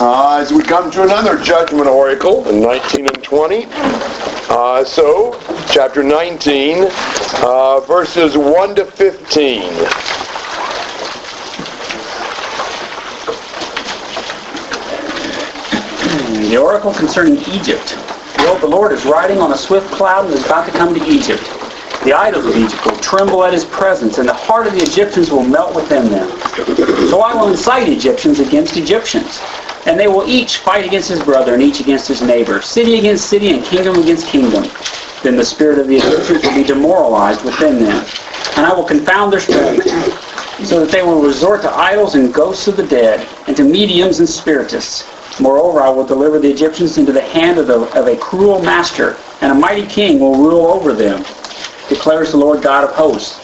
uh, as we come to another judgment oracle in 19 and 20. Uh, so, chapter 19, uh, verses 1 to 15. The oracle concerning Egypt. Behold, the Lord is riding on a swift cloud and is about to come to Egypt. The idols of Egypt will tremble at his presence, and the heart of the Egyptians will melt within them. So I will incite Egyptians against Egyptians, and they will each fight against his brother and each against his neighbor, city against city and kingdom against kingdom. Then the spirit of the Egyptians will be demoralized within them, and I will confound their strength, so that they will resort to idols and ghosts of the dead, and to mediums and spiritists. Moreover, I will deliver the Egyptians into the hand of, the, of a cruel master, and a mighty king will rule over them declares the Lord God of hosts.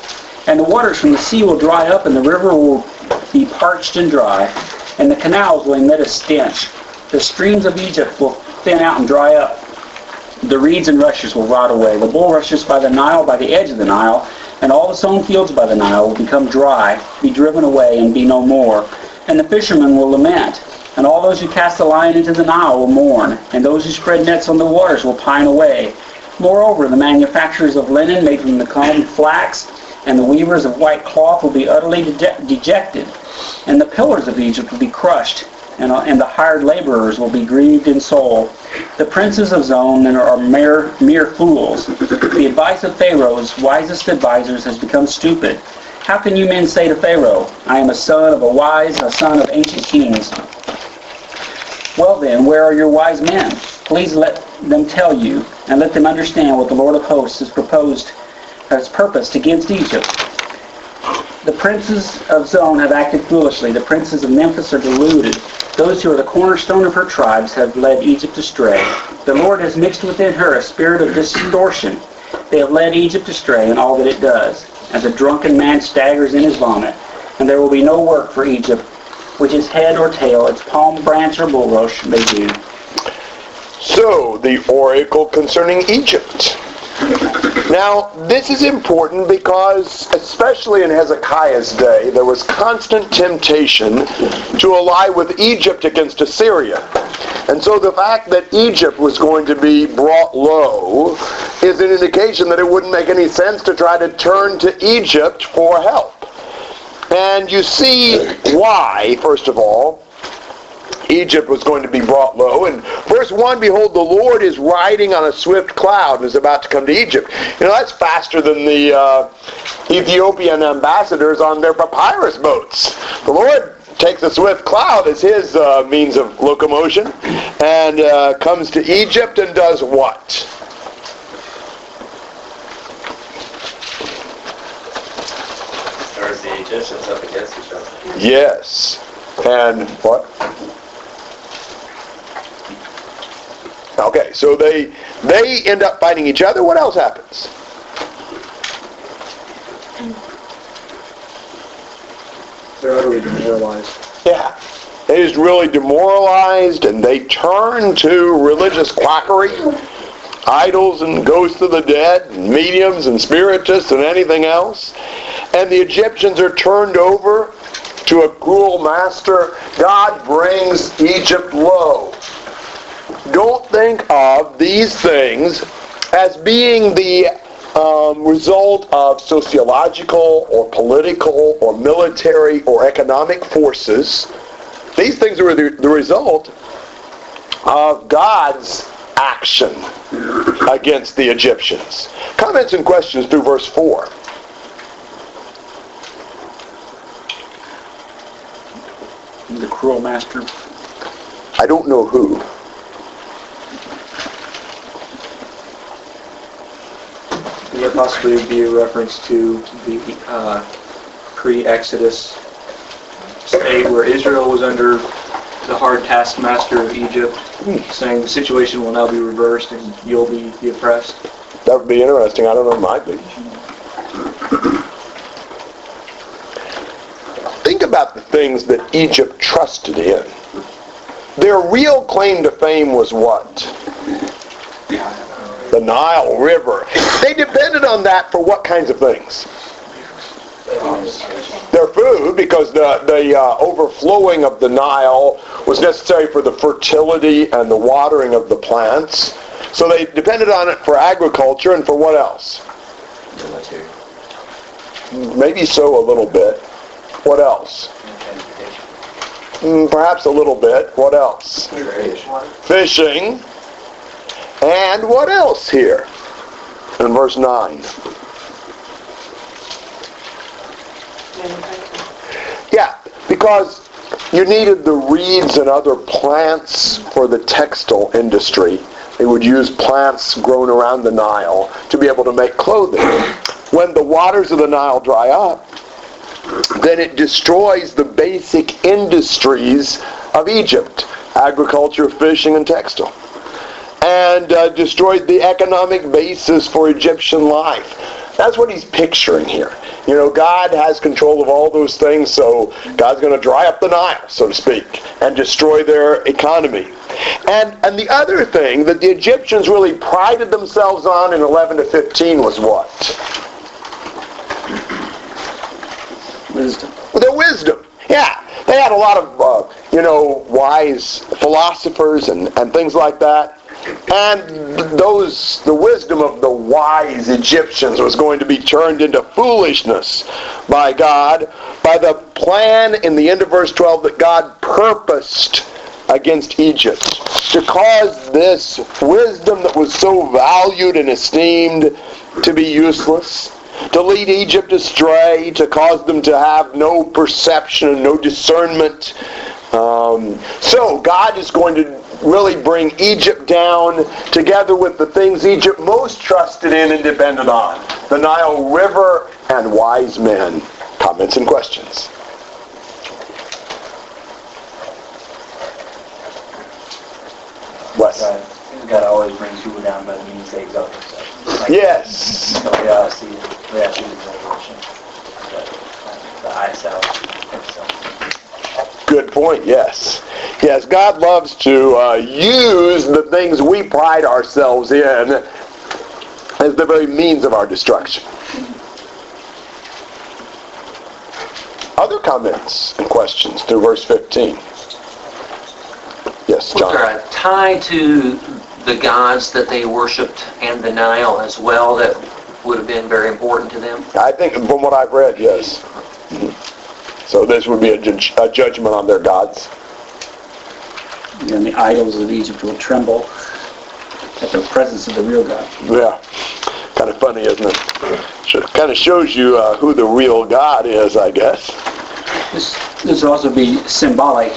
And the waters from the sea will dry up, and the river will be parched and dry, and the canals will emit a stench. The streams of Egypt will thin out and dry up. The reeds and rushes will rot away. The bulrushes by the Nile, by the edge of the Nile, and all the sown fields by the Nile will become dry, be driven away, and be no more. And the fishermen will lament. And all those who cast the line into the Nile will mourn, and those who spread nets on the waters will pine away. Moreover, the manufacturers of linen made from the combed flax and the weavers of white cloth will be utterly dejected, and the pillars of Egypt will be crushed, and, uh, and the hired laborers will be grieved in soul. The princes of Zoan are mere, mere fools. The advice of Pharaoh's wisest advisers has become stupid. How can you men say to Pharaoh, I am a son of a wise, a son of ancient kings? Well then, where are your wise men? Please let them tell you, and let them understand what the Lord of hosts has proposed, has purposed against Egypt. The princes of Zoan have acted foolishly. The princes of Memphis are deluded. Those who are the cornerstone of her tribes have led Egypt astray. The Lord has mixed within her a spirit of distortion. They have led Egypt astray in all that it does, as a drunken man staggers in his vomit. And there will be no work for Egypt, which is head or tail, its palm branch or bulrush may do. So, the oracle concerning Egypt. Now, this is important because, especially in Hezekiah's day, there was constant temptation to ally with Egypt against Assyria. And so the fact that Egypt was going to be brought low is an indication that it wouldn't make any sense to try to turn to Egypt for help. And you see why, first of all, Egypt was going to be brought low. And verse 1, behold, the Lord is riding on a swift cloud and is about to come to Egypt. You know, that's faster than the uh, Ethiopian ambassadors on their papyrus boats. The Lord takes a swift cloud as his uh, means of locomotion and uh, comes to Egypt and does what? Stirs the Egyptians up against each other. Yes. And what? Okay, so they they end up fighting each other. What else happens? They're utterly demoralized. Yeah. They just really demoralized and they turn to religious quackery, idols and ghosts of the dead, and mediums and spiritists and anything else. And the Egyptians are turned over to a cruel master. God brings Egypt low don't think of these things as being the um, result of sociological or political or military or economic forces. These things are the, the result of God's action against the Egyptians. Comments and questions through verse 4. The cruel master. I don't know who. It possibly be a reference to the uh, pre-Exodus state where Israel was under the hard taskmaster of Egypt, saying the situation will now be reversed and you'll be the oppressed. That would be interesting. I don't know. It might be. Think about the things that Egypt trusted in. Their real claim to fame was what? Nile River. They depended on that for what kinds of things? their food because the, the uh, overflowing of the Nile was necessary for the fertility and the watering of the plants. So they depended on it for agriculture and for what else? Military. Maybe so a little bit. What else? Mm, Perhaps a little bit. What else? Fishing. And what else here? In verse 9. Yeah, because you needed the reeds and other plants for the textile industry. They would use plants grown around the Nile to be able to make clothing. When the waters of the Nile dry up, then it destroys the basic industries of Egypt, agriculture, fishing, and textile. And uh, destroyed the economic basis for Egyptian life. That's what he's picturing here. You know, God has control of all those things, so God's going to dry up the Nile, so to speak, and destroy their economy. And and the other thing that the Egyptians really prided themselves on in 11 to 15 was what? Wisdom. Their wisdom. Yeah, they had a lot of, uh, you know, wise philosophers and, and things like that. And those, the wisdom of the wise Egyptians was going to be turned into foolishness by God, by the plan in the end of verse 12 that God purposed against Egypt to cause this wisdom that was so valued and esteemed to be useless, to lead Egypt astray, to cause them to have no perception and no discernment. Um, so God is going to really bring Egypt down together with the things Egypt most trusted in and depended on. The Nile River and wise men. Comments and questions? Wes? God, always brings people down by the means they exalt Yes. The way I see it, the way I see the. The, the eye salve. Good point, yes. Yes, God loves to uh, use the things we pride ourselves in as the very means of our destruction. Other comments and questions through verse 15? Yes, Was there John. a tie to the gods that they worshipped and the Nile as well that would have been very important to them? I think from what I've read, yes. So this would be a, judge, a judgment on their gods. And the idols of Egypt will tremble at the presence of the real God. Yeah, kind of funny, isn't it? So it Kind of shows you uh, who the real God is, I guess. This, this will also be symbolic,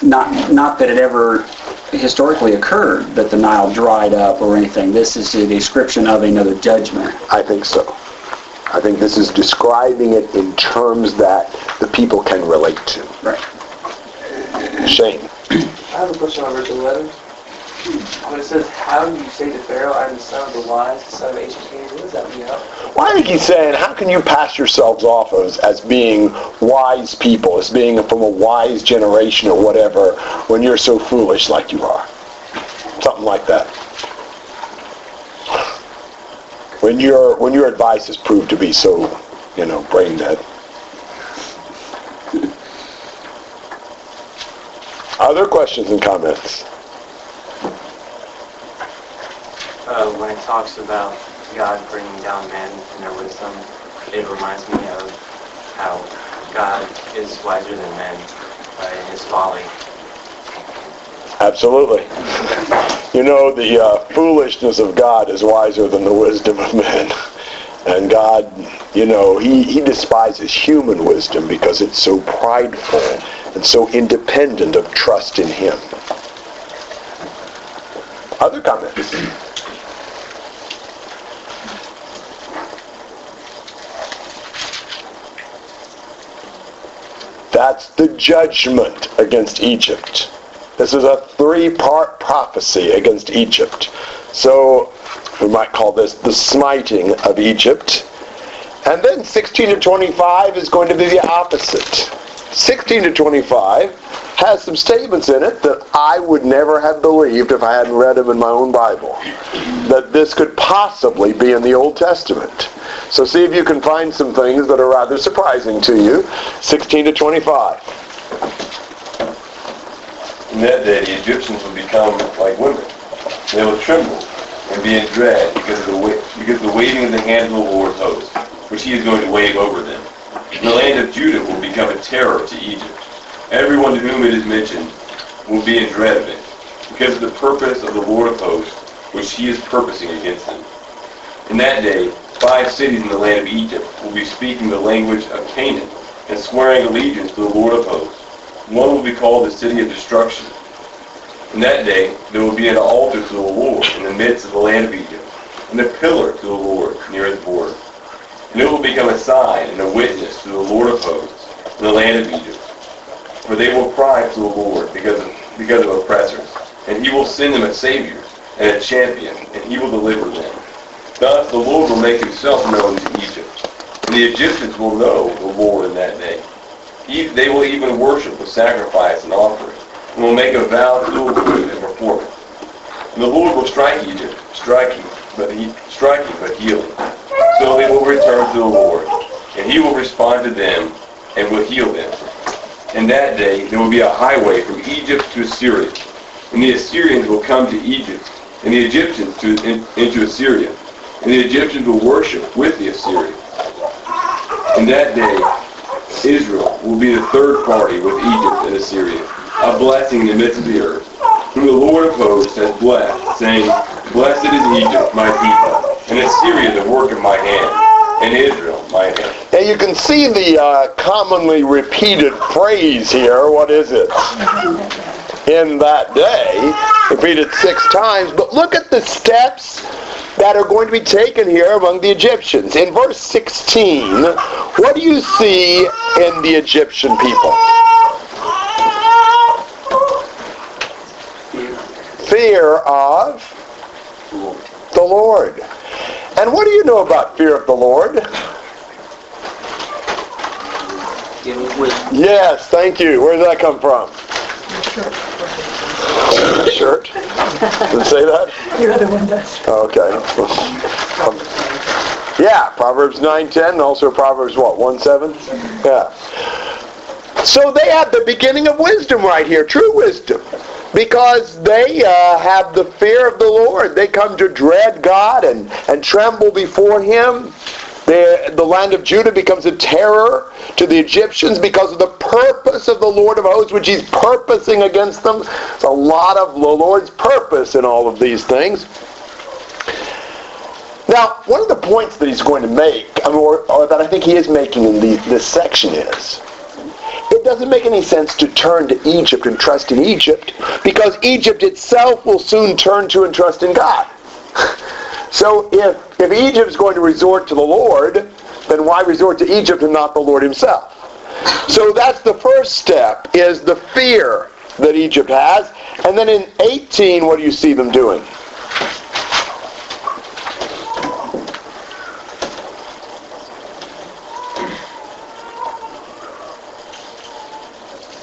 not, not that it ever historically occurred that the Nile dried up or anything. This is the description of another judgment. I think so. I think this is describing it in terms that the people can relate to. Right. Shane. I have a question on verse 11. When it says, how do you say to Pharaoh, I am the son of the wise, the son of ancient kings, what does that mean? Well, I think he's saying, how can you pass yourselves off as, as being wise people, as being from a wise generation or whatever, when you're so foolish like you are? Something like that. When your when your advice is proved to be so, you know, brain dead. Other questions and comments? Uh, when it talks about God bringing down men and their wisdom, it reminds me of how God is wiser than men in his folly. Absolutely. You know, the uh, foolishness of God is wiser than the wisdom of men. And God, you know, he, he despises human wisdom because it's so prideful and so independent of trust in him. Other comments? That's the judgment against Egypt. This is a three-part prophecy against Egypt. So we might call this the smiting of Egypt. And then 16 to 25 is going to be the opposite. 16 to 25 has some statements in it that I would never have believed if I hadn't read them in my own Bible. That this could possibly be in the Old Testament. So see if you can find some things that are rather surprising to you. 16 to 25. In that day, the Egyptians will become like women. They will tremble and be in dread because of the wa- because the waving of the hand of the Lord of hosts, which he is going to wave over them. The land of Judah will become a terror to Egypt. Everyone to whom it is mentioned will be in dread of it, because of the purpose of the Lord of hosts, which he is purposing against them. In that day, five cities in the land of Egypt will be speaking the language of Canaan and swearing allegiance to the Lord of hosts. One will be called the city of destruction. In that day, there will be an altar to the Lord in the midst of the land of Egypt, and a pillar to the Lord near the border. And it will become a sign and a witness to the Lord of hosts in the land of Egypt. For they will cry to the Lord because of, because of oppressors, and he will send them a Savior and a champion, and he will deliver them. Thus the Lord will make himself known to Egypt, and the Egyptians will know the Lord in that day. They will even worship with sacrifice and offering, and will make a vow to the Lord and perform it. And the Lord will strike Egypt, striking, but he, striking but healing. So they will return to the Lord, and he will respond to them and will heal them. In that day there will be a highway from Egypt to Assyria, and the Assyrians will come to Egypt, and the Egyptians to, in, into Assyria, and the Egyptians will worship with the Assyrians. In that day Israel will be the third party with Egypt and Assyria, a blessing in the midst of the earth, whom the Lord of hosts has blessed, saying, Blessed is Egypt, my people, and Assyria, the work of my hand, and Israel, my hand. And you can see the uh, commonly repeated phrase here. What is it? In that day, repeated six times. But look at the steps that are going to be taken here among the Egyptians. In verse 16, what do you see in the Egyptian people? Fear of the Lord. And what do you know about fear of the Lord? Give me wisdom. Yes, thank you. Where did that come from? Your Shirt. Didn't say that? Your other one does. Okay. Yeah, Proverbs 9:10 and also Proverbs what? 1:7? Yeah. So they have the beginning of wisdom right here, true wisdom. Because they uh, have the fear of the Lord. They come to dread God and, and tremble before Him. The, the land of Judah becomes a terror to the Egyptians because of the purpose of the Lord of hosts, which he's purposing against them. It's a lot of the Lord's purpose in all of these things. Now, one of the points that he's going to make, or, or that I think he is making in the, this section is, it doesn't make any sense to turn to Egypt and trust in Egypt because Egypt itself will soon turn to and trust in God. So if, if Egypt is going to resort to the Lord, then why resort to Egypt and not the Lord himself? So that's the first step, is the fear that Egypt has. And then in 18, what do you see them doing?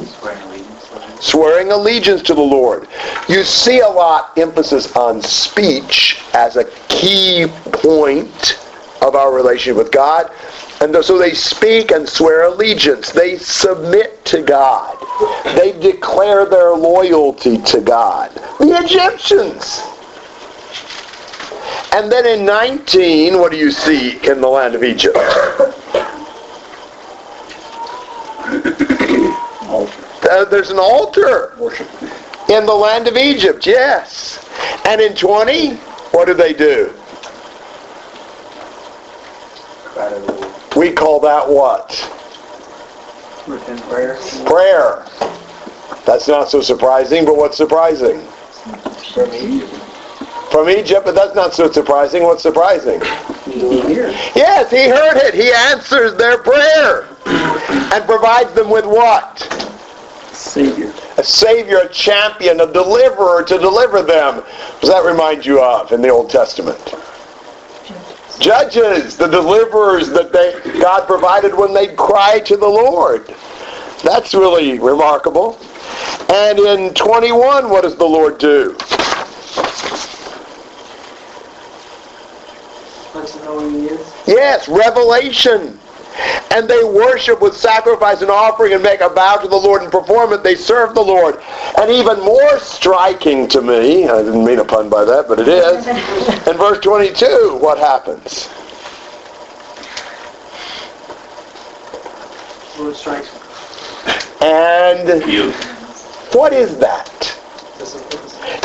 Swearing allegiance to him. Swearing allegiance to the Lord. You see a lot emphasis on speech as a key point of our relationship with God. And so they speak and swear allegiance. They submit to God. They declare their loyalty to God. The Egyptians. And then in 19, what do you see in the land of Egypt? Uh, there's an altar in the land of Egypt, yes. And in 20, what do they do? We call that what? Prayer. Prayer. That's not so surprising, but what's surprising? From Egypt. From Egypt, but that's not so surprising. What's surprising? He. Yes, he heard it. He answers their prayer and provides them with what? Savior. a savior, a champion, a deliverer to deliver them. What does that remind you of in the Old Testament? Judges, the deliverers that they God provided when they cried to the Lord. That's really remarkable. And in 21, what does the Lord do? Let you know who he is. Yes, revelation. And they worship with sacrifice and offering and make a vow to the Lord and perform it. They serve the Lord. And even more striking to me, I didn't mean a pun by that, but it is, in verse 22, what happens? Lord strikes. And You. what is that?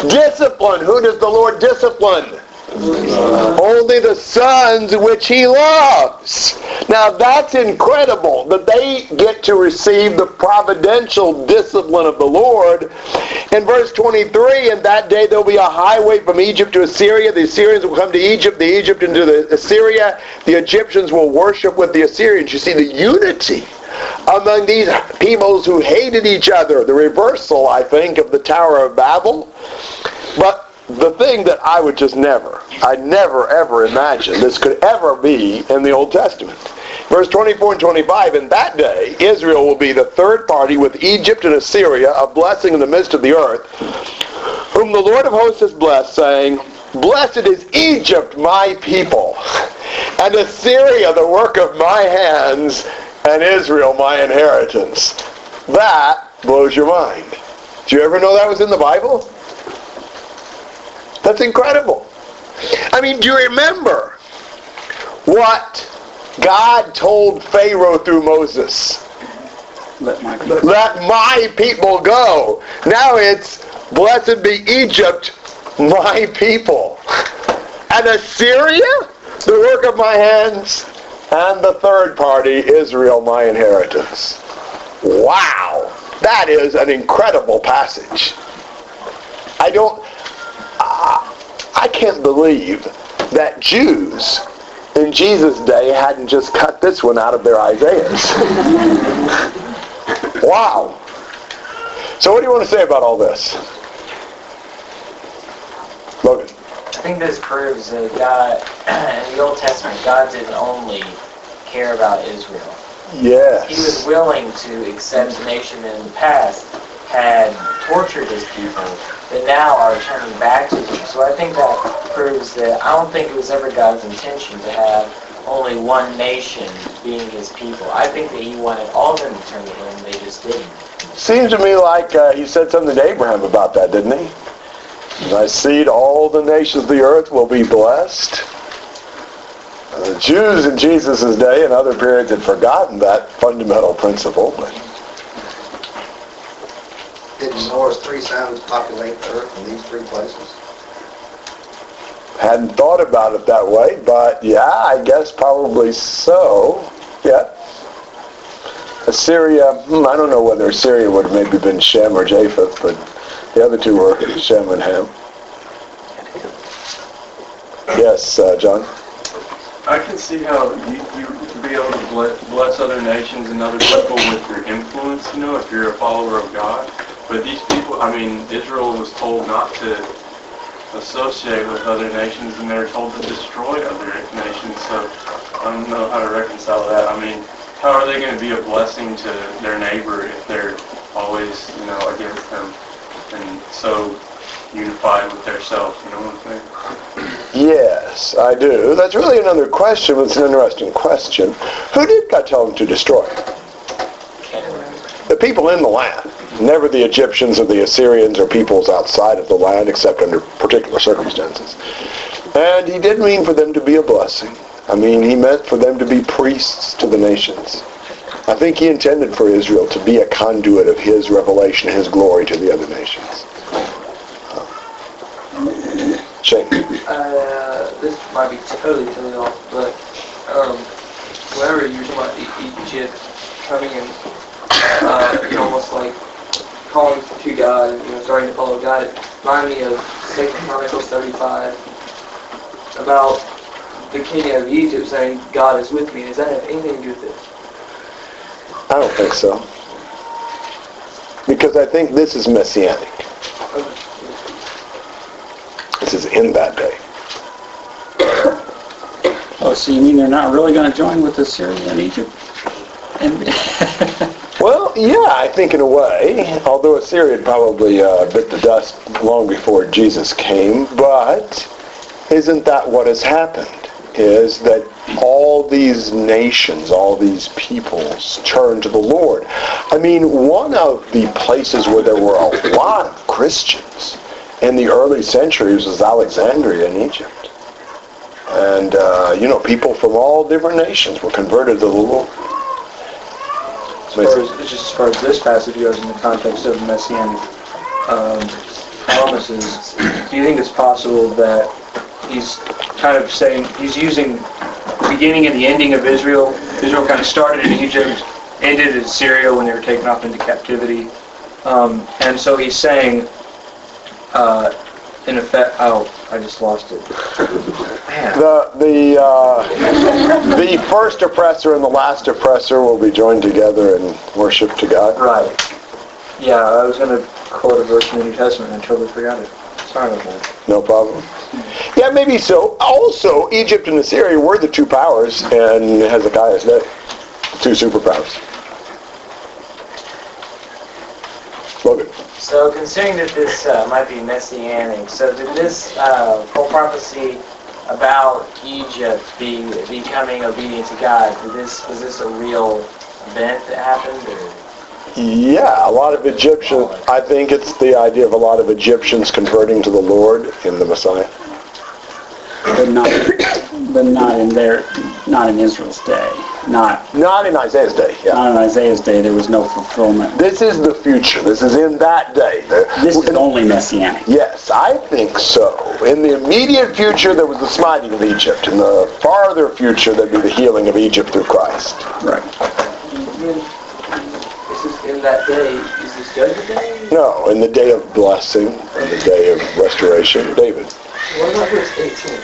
Discipline. Who does the Lord discipline? Only the sons which he loves. Now that's incredible that they get to receive the providential discipline of the Lord. In verse 23, in that day there'll be a highway from Egypt to Assyria. The Assyrians will come to Egypt, the Egypt into the Assyria. The Egyptians will worship with the Assyrians. You see the unity among these peoples who hated each other. The reversal, I think, of the Tower of Babel. But the thing that I would just never, I never ever imagine this could ever be in the Old Testament. Verse 24 and 25, in that day, Israel will be the third party with Egypt and Assyria, a blessing in the midst of the earth, whom the Lord of hosts has blessed, saying, Blessed is Egypt, my people, and Assyria, the work of my hands, and Israel, my inheritance. That blows your mind. Do you ever know that was in the Bible? That's incredible. I mean, do you remember what God told Pharaoh through Moses? Let my people. Let my people go. Now it's, blessed be Egypt, my people. And Assyria, the work of my hands. And the third party, Israel, my inheritance. Wow. That is an incredible passage. I don't, I, I can't believe that Jews in Jesus' day hadn't just cut this one out of their Isaiahs. wow. So what do you want to say about all this? Logan. I think this proves that God, in the Old Testament, God didn't only care about Israel. He was willing to accept a nation in the past had tortured his people, that now are turning back to him. So I think that proves that I don't think it was ever God's intention to have only one nation being his people. I think that he wanted all of them to turn to him, they just didn't. Seems to me like uh, he said something to Abraham about that, didn't he? Thy seed, all the nations of the earth will be blessed. Uh, the Jews in Jesus' day and other periods had forgotten that fundamental principle, but Did Noah's three sons populate the earth in these three places? hadn't thought about it that way. But yeah, I guess probably so. Yeah. Assyria, hmm, I don't know whether Assyria would have maybe been Shem or Japheth, but the other two were Shem and Ham. Yes, uh, John? I can see how you, you could be able to bless, bless other nations and other people with your influence, you know, if you're a follower of God. But these people, I mean, Israel was told not to associate with other nations, and they're told to destroy other nations. So I don't know how to reconcile that. I mean, how are they going to be a blessing to their neighbor if they're always, you know, against them and so unified with themselves? You know what I'm saying? Yes, I do. That's really another question, but it's an interesting question. Who did God tell them to destroy? The people in the land. Never the Egyptians or the Assyrians or peoples outside of the land except under particular circumstances. And he did mean for them to be a blessing. I mean, he meant for them to be priests to the nations. I think he intended for Israel to be a conduit of his revelation, his glory to the other nations. Shane. Uh, this might be totally, totally off, but um, whenever you're talking about Egypt coming in, uh, you almost like calling to God and you know starting to follow God, it reminded me of Second Chronicles 35 about the king of Egypt saying, "God is with me." Does that have anything to do with this? I don't think so. Because I think this is messianic. Okay. This is in that day. Oh, so you mean they're not really going to join with Assyria and Egypt? And Well, yeah, I think in a way, although Assyria had probably uh, bit the dust long before Jesus came, but isn't that what has happened? Is that all these nations, all these peoples turn to the Lord. I mean, one of the places where there were a lot of Christians in the early centuries was Alexandria in Egypt. And, uh, you know, people from all different nations were converted to the Lord. As far as, just as far as this passage goes in the context of messianic um, promises, do you think it's possible that he's kind of saying, he's using the beginning and the ending of Israel? Israel kind of started in Egypt, ended in Syria when they were taken off into captivity. Um, and so he's saying, uh, in effect, oh, I just lost it. Man. The the uh, the first oppressor and the last oppressor will be joined together in worship to God. Right. Yeah, I was going to quote a verse from the New Testament and I totally forgot it. Sorry about that. No problem. Yeah, maybe so. Also, Egypt and Assyria were the two powers in Hezekiah's day, two superpowers. Logan. So considering that this uh, might be messianic, so did this uh, whole prophecy about Egypt be becoming obedient to God, did this was this a real event that happened? Or? Yeah, a lot of Egyptians. I think it's the idea of a lot of Egyptians converting to the Lord in the Messiah. But not, but not in their, not in Israel's day. Not, Not in Isaiah's day. Yeah. not in Isaiah's day. There was no fulfillment. This is the future. This is in that day. The- This is only messianic. Yes, I think so. In the immediate future, there was the smiting of Egypt. In the farther future, there'd be the healing of Egypt through Christ. Right. This is in that day, is this judgment day? No, in the day of blessing, in the day of restoration. David. What about verse 18?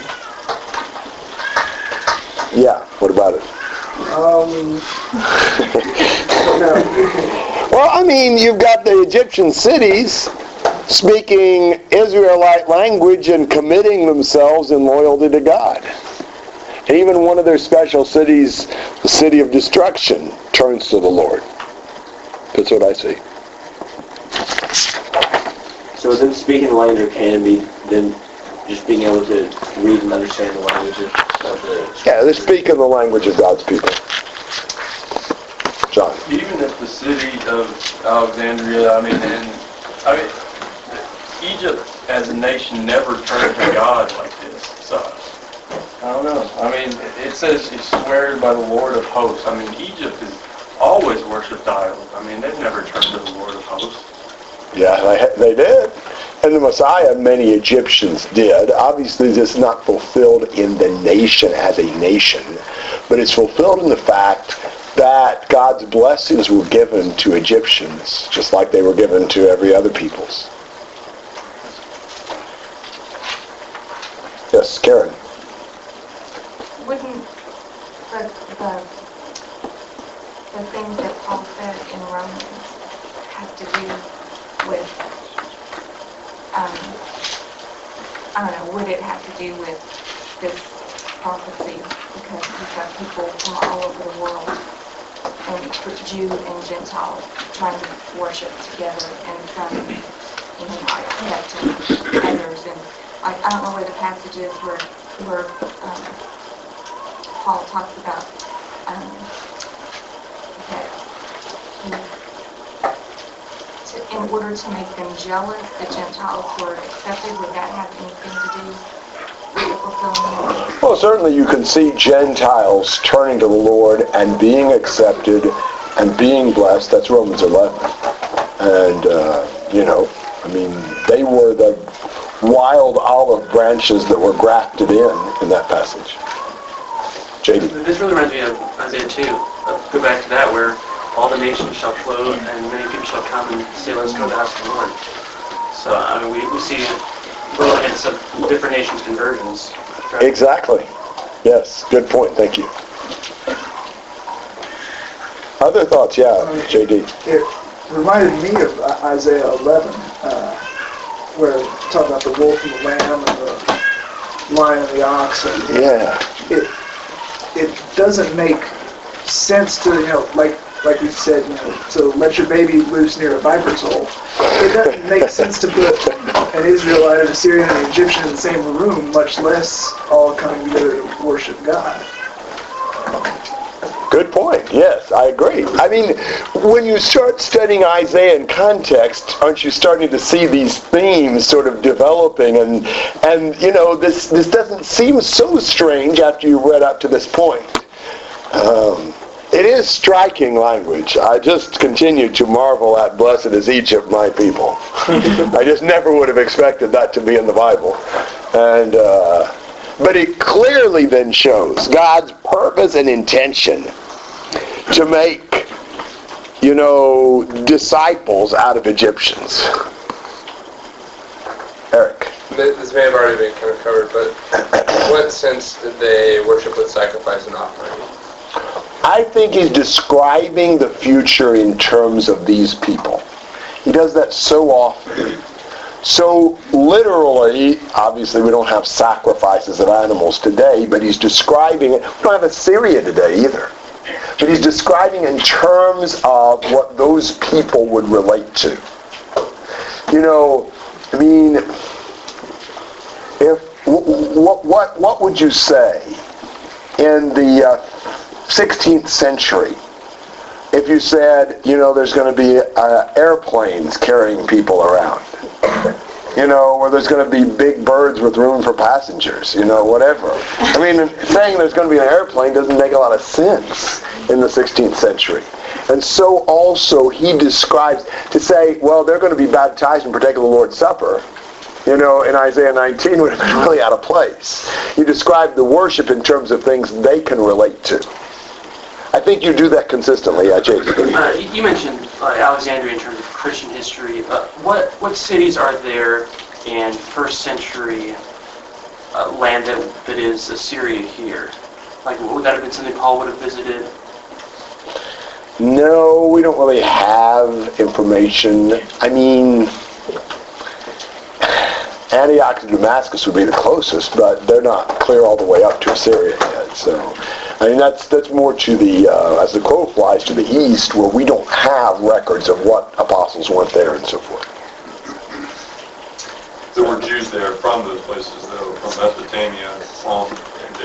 Yeah, what about it? Um, Well, I mean, you've got the Egyptian cities speaking Israelite language and committing themselves in loyalty to God. Even one of their special cities, the city of destruction, turns to the Lord. That's what I see. So then speaking the language can be then just being able to read and understand the language of, of the Yeah, they're speaking the language of God's people. John. Even if the city of Alexandria, I mean, and, I mean, Egypt as a nation never turned to God like this, so, I don't know. I mean, it- it says it's sweared by the Lord of hosts. I mean, Egypt has always worshipped idols. I mean, they've never turned to the Lord of hosts. Yeah, they, they did. And the Messiah, many Egyptians did. Obviously, this is not fulfilled in the nation as a nation, but it's fulfilled in the fact that God's blessings were given to Egyptians, just like they were given to every other peoples. Yes, Karen. Wouldn't the, the, the things that Paul said in Romans have to do with, um, I don't know, would it have to do with this prophecy? Because you've people from all over the world, and Jew and Gentile, trying to worship together, and some, you know, I connect to others, and I, I don't know where the passage is where, where, um, Paul talks about, um, that to, in order to make them jealous, the Gentiles were accepted, would that have anything to do with the fulfillment Well, certainly you can see Gentiles turning to the Lord and being accepted and being blessed. That's Romans 11. And, uh, you know, I mean, they were the wild olive branches that were grafted in in that passage. JD. This really reminds me of Isaiah 2. Uh, Go back to that where all the nations shall flow and many people shall come and say, let's go to the house of the Lord. So, I mean, we, we see little hints of different nations' conversions. Exactly. Yes, good point. Thank you. Other thoughts? Yeah, JD. It reminded me of uh, Isaiah 11, uh, where talking about the wolf and the lamb and the lion and the ox. And Yeah. it, it doesn't make sense to, you know, like like we said, you know, so let your baby loose near a viper's hole. It doesn't make sense to put an Israelite, an Assyrian, and an Egyptian in the same room, much less all coming together to worship God. Good point. Yes, I agree. I mean, when you start studying Isaiah in context, aren't you starting to see these themes sort of developing? And and you know, this this doesn't seem so strange after you read up to this point. Um, it is striking language. I just continue to marvel at "Blessed is Egypt, my people." I just never would have expected that to be in the Bible, and. Uh, but it clearly then shows God's purpose and intention to make, you know, disciples out of Egyptians. Eric. This may have already been kind of covered, but what sense did they worship with sacrifice and offering? I think he's describing the future in terms of these people. He does that so often. So literally, obviously we don't have sacrifices of animals today, but he's describing it. We don't have Assyria today either. But he's describing in terms of what those people would relate to. You know, I mean, if what what what would you say in the uh, 16th century if you said, you know, there's going to be uh, airplanes carrying people around? you know, or there's going to be big birds with room for passengers, you know, whatever. I mean, saying there's going to be an airplane doesn't make a lot of sense in the 16th century. And so also he describes, to say, well, they're going to be baptized and partake of the Lord's Supper, you know, in Isaiah 19 would have been really out of place. You describe the worship in terms of things they can relate to. I think you do that consistently, uh, James. Uh, you mentioned uh, Alexandria in terms of Christian history. Uh, what what cities are there in first century uh, land that, that is Assyria here? Like, would that have been something Paul would have visited? No, we don't really have information. I mean, Antioch and Damascus would be the closest, but they're not clear all the way up to Assyria yet. So, I mean, that's that's more to the uh, as the crow flies to the east, where we don't have records of what apostles went there and so forth. There were Jews there from those places, though, from Mesopotamia on.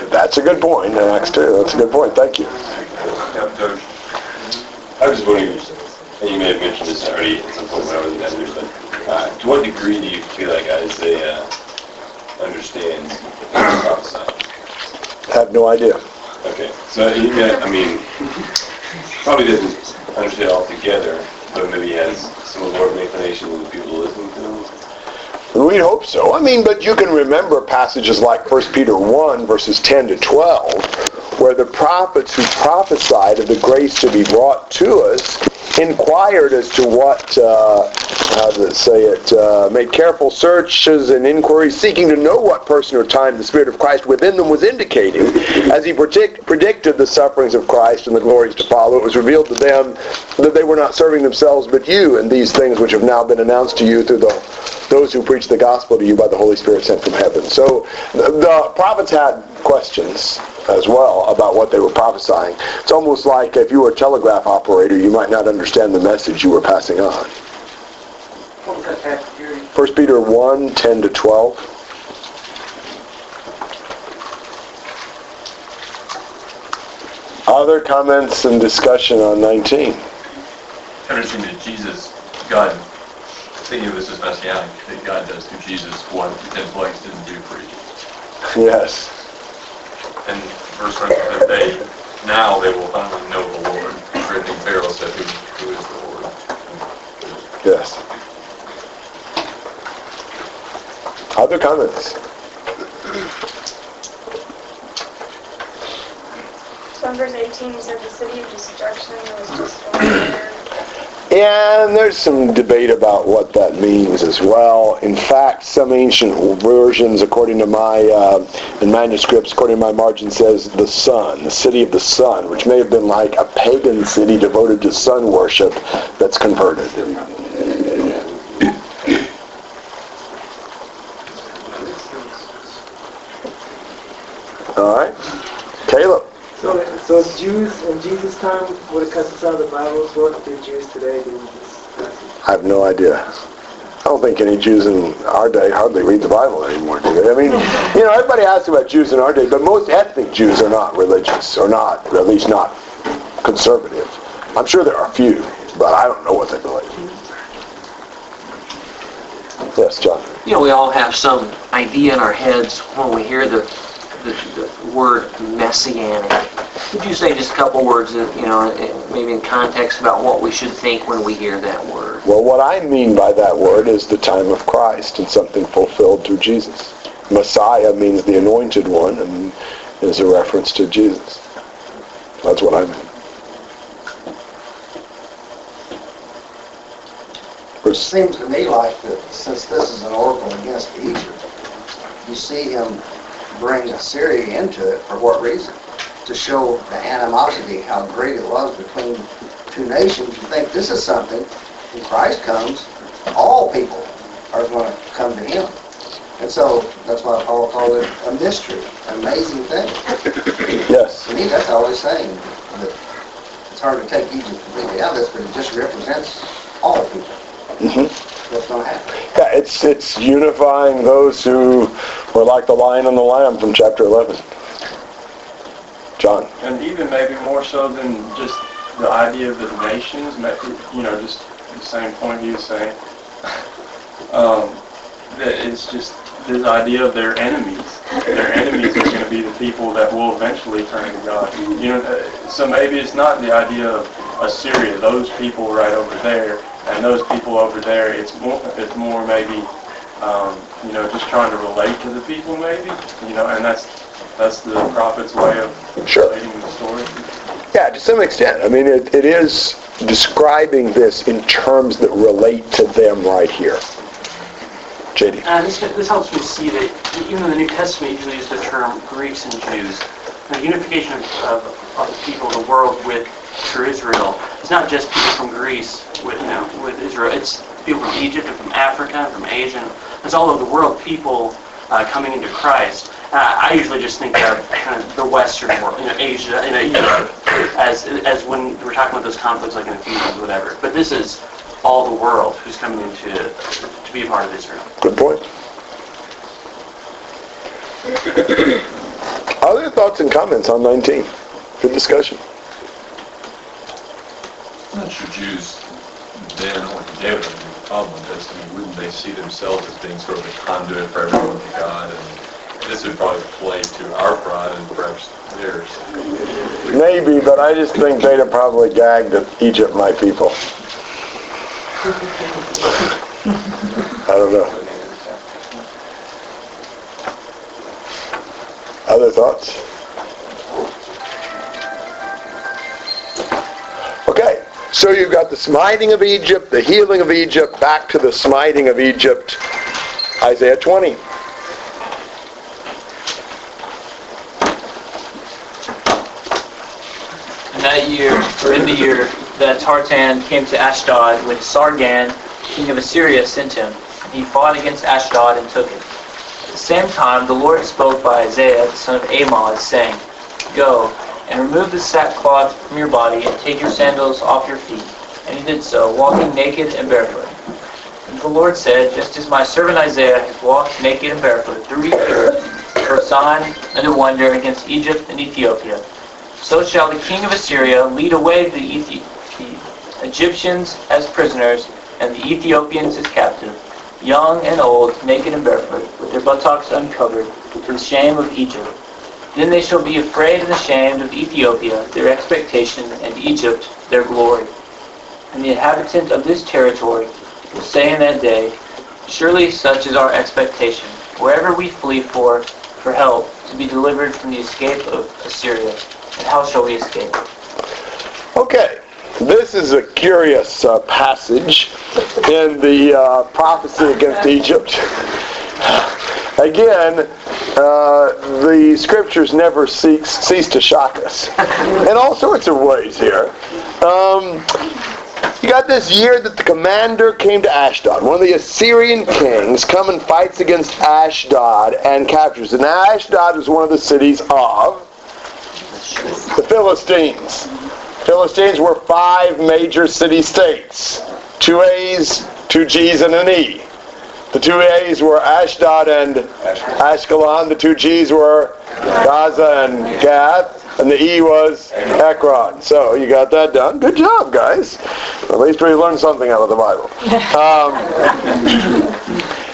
That's a good point, Acts two. That's a good point. Thank you. I was wondering, and you may have mentioned this already at some point when I was in Ezra, but uh, to what degree do you feel like Isaiah understands? I have no idea. Okay, so he I mean, probably doesn't understand altogether, but maybe he has some of more inclination with the people listening to him. We hope so. I mean, but you can remember passages like 1 Peter 1, verses 10 to 12, where the prophets who prophesied of the grace to be brought to us inquired as to what, uh, how to say it, uh, made careful searches and inquiries, seeking to know what person or time the Spirit of Christ within them was indicating. As he predict, predicted the sufferings of Christ and the glories to follow, it was revealed to them that they were not serving themselves but you and these things which have now been announced to you through the, those who preach the gospel to you by the Holy Spirit sent from heaven. So the, prophets had questions as well about what they were prophesying. It's almost like if you were a telegraph operator, you might not understand the message you were passing on. What was that passage, Jerry? 1 Peter 1, 10 to 12. Other comments and discussion on 19? Interesting that Jesus, God, thinking of this as messianic, that God does through Jesus what the ten plagues didn't do for Egypt. Yes. And verse 20, they, now they will finally know the Lord. For I think Pharaoh said, who, who is the Lord? Yes. Other comments? So in verse 18, you said the city of destruction was just there. And there's some debate about what that means as well. In fact, some ancient versions, according to my uh, in manuscripts, according to my margin, says the sun, the city of the sun, which may have been like a pagan city devoted to sun worship that's converted. All right, Caleb. So, so Jews in Jesus' time, would have cuss us out of the Bible? What do Jews today do with this passage? I have no idea. I don't think any Jews in our day hardly read the Bible anymore, do they? I mean, you know, everybody asks about Jews in our day, but most ethnic Jews are not religious, or not, or at least not conservative. I'm sure there are a few, but I don't know what they believe. Yes, John. You know, we all have some idea in our heads when we hear the, the, the word messianic. Could you say just a couple words, uh, you know, maybe in context about what we should think when we hear that word? Well, what I mean by that word is the time of Christ and something fulfilled through Jesus. Messiah means the anointed one and is a reference to Jesus. That's what I mean. It seems to me like that since this is an oracle against Egypt, you see him bring Assyria into it for what reason? To show the animosity, how great it was between two nations. You think this is something, when Christ comes, all people are going to come to him. And so that's why Paul called it a mystery, an amazing thing. Yes. To me, that's all he's saying. That it's hard to take Egypt completely out of this, but it just represents all people. Mm-hmm. What's going to happen? Yeah, it's it's unifying those who were like the lion and the lamb from chapter 11. John. And even maybe more so than just the idea of the nations, maybe, you know, just the same point he was saying. Um, that it's just this idea of their enemies. Their enemies are going to be the people that will eventually turn to God. You know, uh, so maybe it's not the idea of Assyria, those people right over there, and those people over there. It's more, it's more maybe, um, you know, just trying to relate to the people, maybe. You know, and that's that's the prophet's way of Sure. relating the story. Yeah, to some extent. I mean, it, it is describing this in terms that relate to them right here. JD. Uh, this, this helps me see that even though the New Testament usually uses the term Greeks and Jews, the unification of, of, of the people of the world with true Israel, it's not just people from Greece with, you know, with Israel. It's people from Egypt and from Africa, and from Asia. It's all over the world, people uh, coming into Christ. Uh, I usually just think of kind of the Western world, you know, Asia, you know, Europe, as, as when we're talking about those conflicts like in Ephesians, whatever. But this is all the world who's coming into to be a part of Israel. Good point. Other thoughts and comments on 19? Good discussion. Not sure Jews then, like they would have a problem with this. I mean, wouldn't they see themselves as being sort of a conduit for everyone to God? And this would probably play to our pride and perhaps theirs. Maybe, but I just think they'd have probably gagged at Egypt, my people. I don't know. Other thoughts? So you've got the smiting of Egypt, the healing of Egypt, back to the smiting of Egypt. Isaiah 20. In that year, or in the year that Tartan came to Ashdod, when Sargon, king of Assyria, sent him, he fought against Ashdod and took it. At the same time, the Lord spoke by Isaiah, the son of Amoz, saying, Go, and remove the sackcloth from your body, and take your sandals off your feet. And he did so, walking naked and barefoot. And the Lord said, Just as my servant Isaiah has walked naked and barefoot through Egypt, for a sign and a wonder against Egypt and Ethiopia, so shall the king of Assyria lead away the, Ethi- the Egyptians as prisoners, and the Ethiopians as captives, young and old, naked and barefoot, with their buttocks uncovered, to the shame of Egypt. Then they shall be afraid and ashamed of Ethiopia, their expectation, and Egypt, their glory. And the inhabitant of this territory will say in that day, Surely such is our expectation, wherever we flee for, for help, to be delivered from the escape of Assyria. And how shall we escape? Okay, this is a curious uh, passage in the uh, prophecy against Egypt. Again, uh, the scriptures never cease, cease to shock us in all sorts of ways here. Um, you got this year that the commander came to Ashdod. One of the Assyrian kings come and fights against Ashdod and captures it. Now Ashdod is one of the cities of The Philistines. Philistines were five major city-states. Two A's, two G's, and an E. The two A's were Ashdod and Ashkelon. The two G's were Gaza and Gath. And the E was Ekron. So you got that done. Good job, guys. At least we learned something out of the Bible. Um,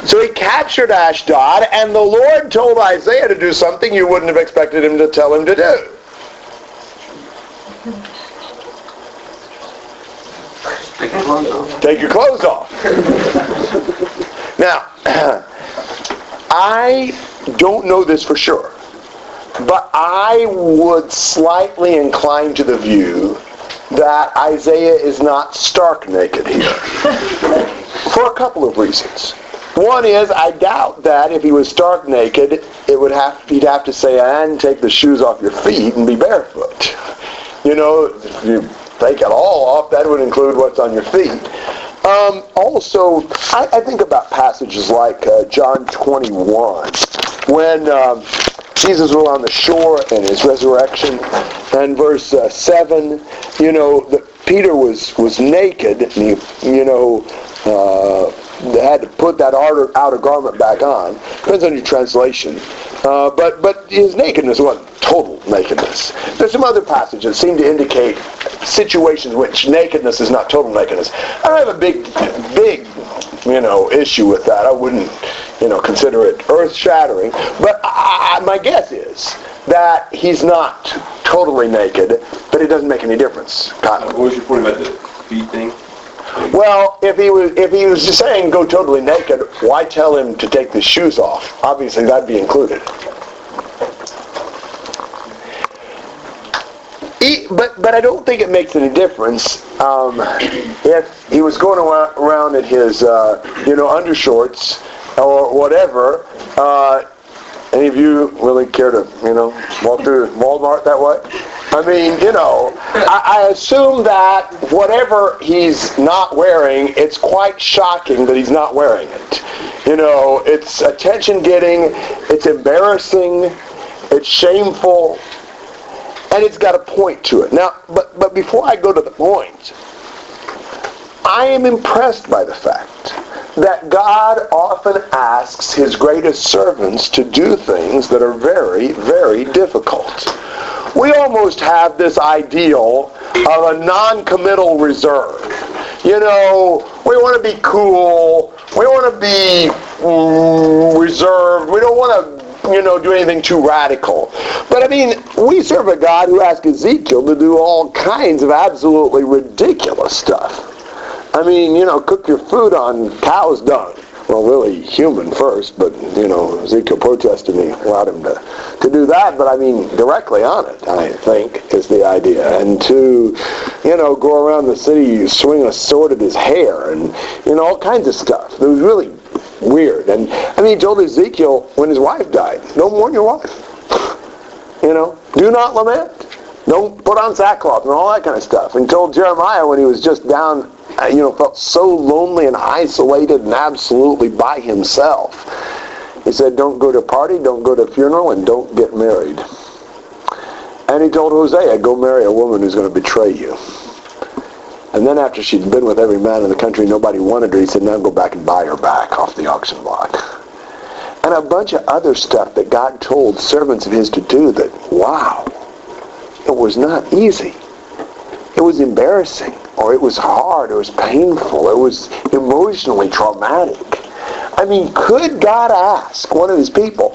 so he captured Ashdod, and the Lord told Isaiah to do something you wouldn't have expected him to tell him to do. Take your clothes off. Take your clothes off. Now, I don't know this for sure, but I would slightly incline to the view that Isaiah is not stark naked here. for a couple of reasons. One is I doubt that if he was stark naked, it would have he'd have to say, and take the shoes off your feet and be barefoot. You know, if you take it all off, that would include what's on your feet. Um, also, I, I, think about passages like uh, John 21, when um, Jesus was on the shore and his resurrection, and verse uh, 7, you know, the, Peter was, was naked, and he, you know, uh, had to put that outer, outer garment back on. Depends on your translation. Uh, but but his nakedness wasn't total nakedness. There's some other passages seem to indicate situations which nakedness is not total nakedness. I don't have a big big you know issue with that. I wouldn't you know consider it earth shattering. But I, my guess is that he's not totally naked, but it doesn't make any difference. What was your point about the feet thing? Well, if he was if he was just saying go totally naked, why tell him to take the shoes off? Obviously, that'd be included. He, but but I don't think it makes any difference um, if he was going around in his uh, you know undershorts or whatever. Uh, any of you really care to, you know, walk through Walmart that way? I mean, you know, I, I assume that whatever he's not wearing, it's quite shocking that he's not wearing it. You know, it's attention getting, it's embarrassing, it's shameful, and it's got a point to it. Now, but, but before I go to the point, I am impressed by the fact that God often asks his greatest servants to do things that are very, very difficult. We almost have this ideal of a non-committal reserve. You know, we want to be cool. We want to be mm, reserved. We don't want to you know, do anything too radical. But I mean, we serve a God who asked Ezekiel to do all kinds of absolutely ridiculous stuff. I mean, you know, cook your food on cow's dung. Well, really human first, but, you know, Ezekiel protested me, allowed him to, to do that, but I mean, directly on it, I think, is the idea. And to, you know, go around the city, swing a sword at his hair, and, you know, all kinds of stuff. It was really weird. And, I mean, he told Ezekiel when his wife died, don't mourn your wife. You know, do not lament. Don't put on sackcloth and all that kind of stuff. And told Jeremiah when he was just down Uh, you know, felt so lonely and isolated and absolutely by himself. He said, don't go to party, don't go to funeral, and don't get married. And he told Hosea, go marry a woman who's going to betray you. And then after she'd been with every man in the country, nobody wanted her, he said, now go back and buy her back off the auction block. And a bunch of other stuff that God told servants of his to do that, wow, it was not easy. It was embarrassing or it was hard, or it was painful, it was emotionally traumatic. I mean, could God ask one of his people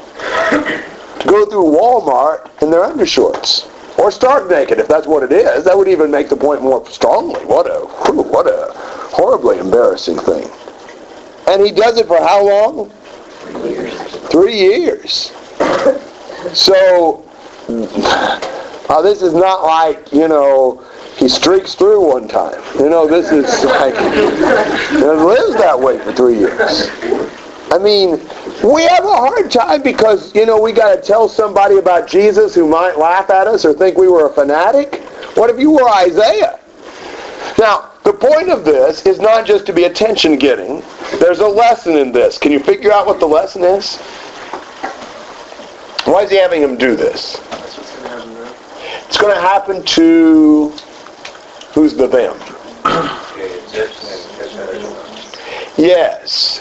to go through Walmart in their undershorts? Or stark naked, if that's what it is. That would even make the point more strongly. What a, what a horribly embarrassing thing. And he does it for how long? Three years. Three years. So, uh, this is not like, you know, he streaks through one time. You know, this is like, and lives that way for three years. I mean, we have a hard time because, you know, we got to tell somebody about Jesus who might laugh at us or think we were a fanatic. What if you were Isaiah? Now, the point of this is not just to be attention getting. There's a lesson in this. Can you figure out what the lesson is? Why is he having him do this? It's going to happen to who's the them? Yes.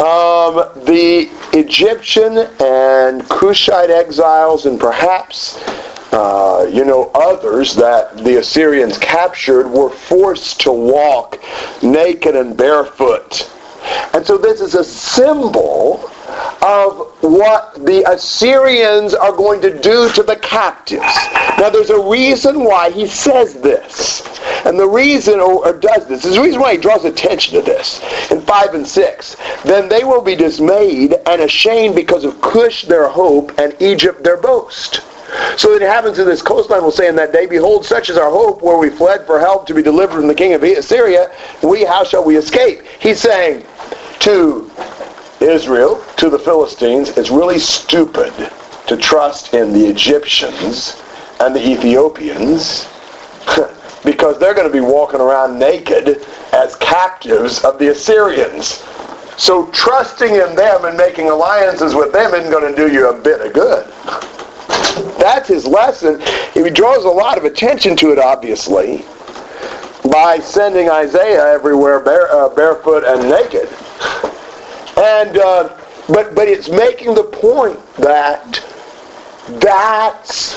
Um, the Egyptian and Cushite exiles and perhaps uh, you know, others that the Assyrians captured were forced to walk naked and barefoot. And so this is a symbol of what the Assyrians are going to do to the captives. Now there's a reason why he says this. And the reason, or, or does this, is the reason why he draws attention to this in 5 and 6. Then they will be dismayed and ashamed because of Cush their hope and Egypt their boast. So it happens in this coastline will say in that day, Behold, such is our hope, where we fled for help to be delivered from the king of Assyria. We, how shall we escape? He's saying to Israel, to the Philistines, it's really stupid to trust in the Egyptians and the Ethiopians because they're going to be walking around naked as captives of the Assyrians. So trusting in them and making alliances with them isn't going to do you a bit of good. That's his lesson. He draws a lot of attention to it, obviously, by sending Isaiah everywhere bare, uh, barefoot and naked. And uh, but but it's making the point that that's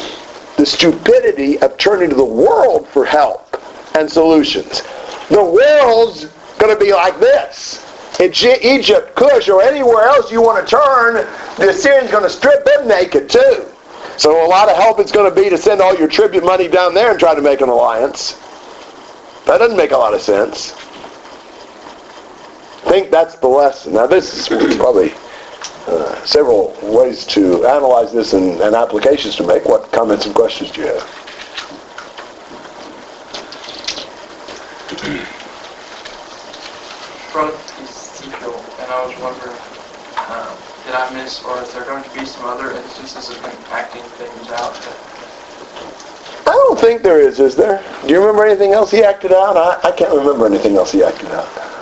the stupidity of turning to the world for help and solutions. The world's going to be like this. In Egypt, Cush, or anywhere else you want to turn, the Assyrian's going to strip them naked too. So a lot of help it's going to be to send all your tribute money down there and try to make an alliance. That doesn't make a lot of sense. I think that's the lesson. Now this is probably uh, several ways to analyze this and, and applications to make. What comments and questions do you have? From Ezekiel, and I was wondering, um, did I miss, or is there going to be some other instances of him acting things out? I don't think there is, is there? Do you remember anything else he acted out? I, I can't remember anything else he acted out.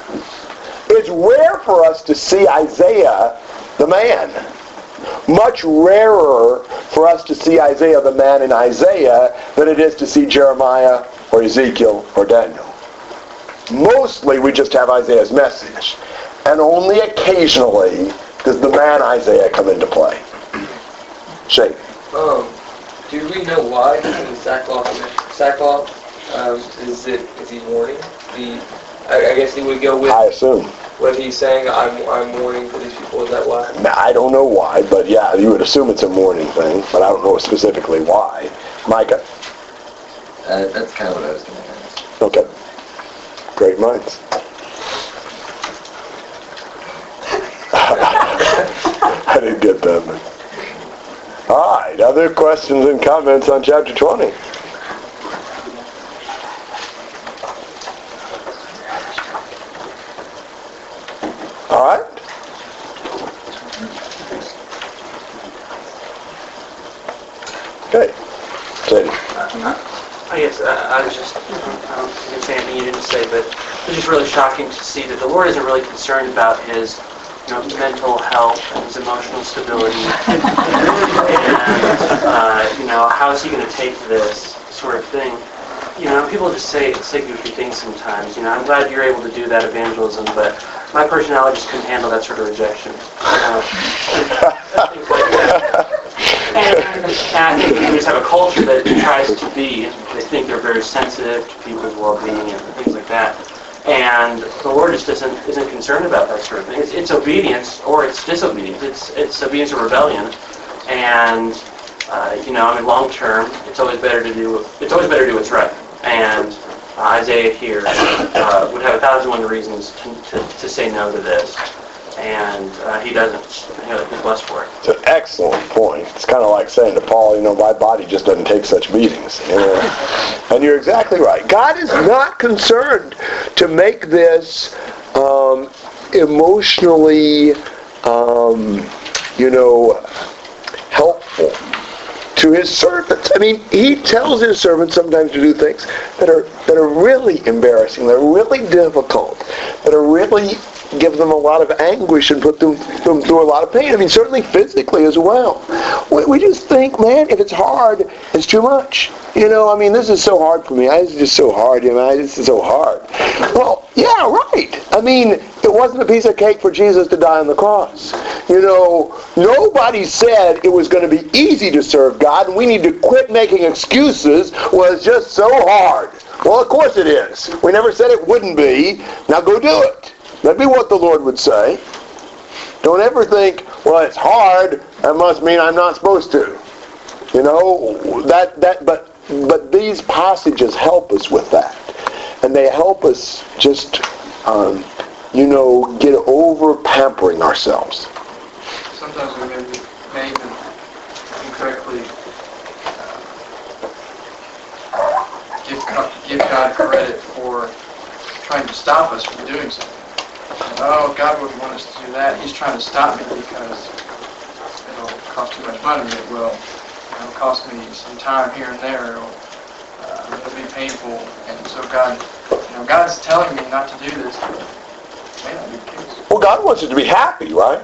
It's rare for us to see Isaiah the man. Much rarer for us to see Isaiah the man in Isaiah than it is to see Jeremiah or Ezekiel or Daniel. Mostly we just have Isaiah's message. And only occasionally does the man Isaiah come into play? Jake. Um, do we know why he's in sackcloth? Sackcloth? Um, is it is he mourning? The I, I guess he would go with. I assume. What he's saying, I'm I'm mourning for these people. Is that why? I don't know why, but yeah, you would assume it's a mourning thing, but I don't know specifically why. Micah. Uh, that's kind of what I was going to ask. Okay. Great minds. I didn't get that. All right, other questions and comments on chapter 20? All right. Okay. Sadie. I guess uh, I was just, I don't think it's anything you didn't say, but it was just really shocking to see that the Lord isn't really concerned about his you know, mental health and his emotional stability. and, uh, you know, how is he going to take this sort of thing? You know, people just say, say goofy things sometimes. You know, I'm glad you're able to do that evangelism, but my personality just couldn't handle that sort of rejection. You and, and I think we just have a culture that tries to be, they think they're very sensitive to people's well-being and things like that. And the Lord just isn't, isn't concerned about that sort of thing. It's, it's obedience or it's disobedience. It's, it's obedience or rebellion. And, uh, you know, I mean, long term, it's always better to do, it's always better to do what's right. And Isaiah here uh, would have a thousand one reasons to, to, to say no to this. And uh, he doesn't. He's blessed for it. It's an excellent point. It's kind of like saying to Paul, you know, my body just doesn't take such beatings. And you're exactly right. God is not concerned to make this um, emotionally, um, you know, helpful to his servants. I mean, he tells his servants sometimes to do things that are that are really embarrassing, that are really difficult, that are really give them a lot of anguish and put them, them through a lot of pain. I mean, certainly physically as well. We, we just think, man, if it's hard, it's too much. You know, I mean, this is so hard for me. This is just so hard. You know, this is so hard. Well, yeah, right. I mean, it wasn't a piece of cake for Jesus to die on the cross. You know, nobody said it was going to be easy to serve God, and we need to quit making excuses. Well, it's just so hard. Well, of course it is. We never said it wouldn't be. Now go do it. That'd be what the Lord would say. Don't ever think, well, it's hard. That must mean I'm not supposed to. You know, that, that, but, but these passages help us with that. And they help us just, um, you know, get over pampering ourselves. Sometimes we may, may even incorrectly uh, give, give God credit for trying to stop us from doing something. Oh, God wouldn't want us to do that. He's trying to stop me because it'll cost too much money. It will. It'll cost me some time here and there. It'll, uh, it'll be painful. And so God, you know, God's telling me not to do this. But it may not be the case. Well, God wants you to be happy, right?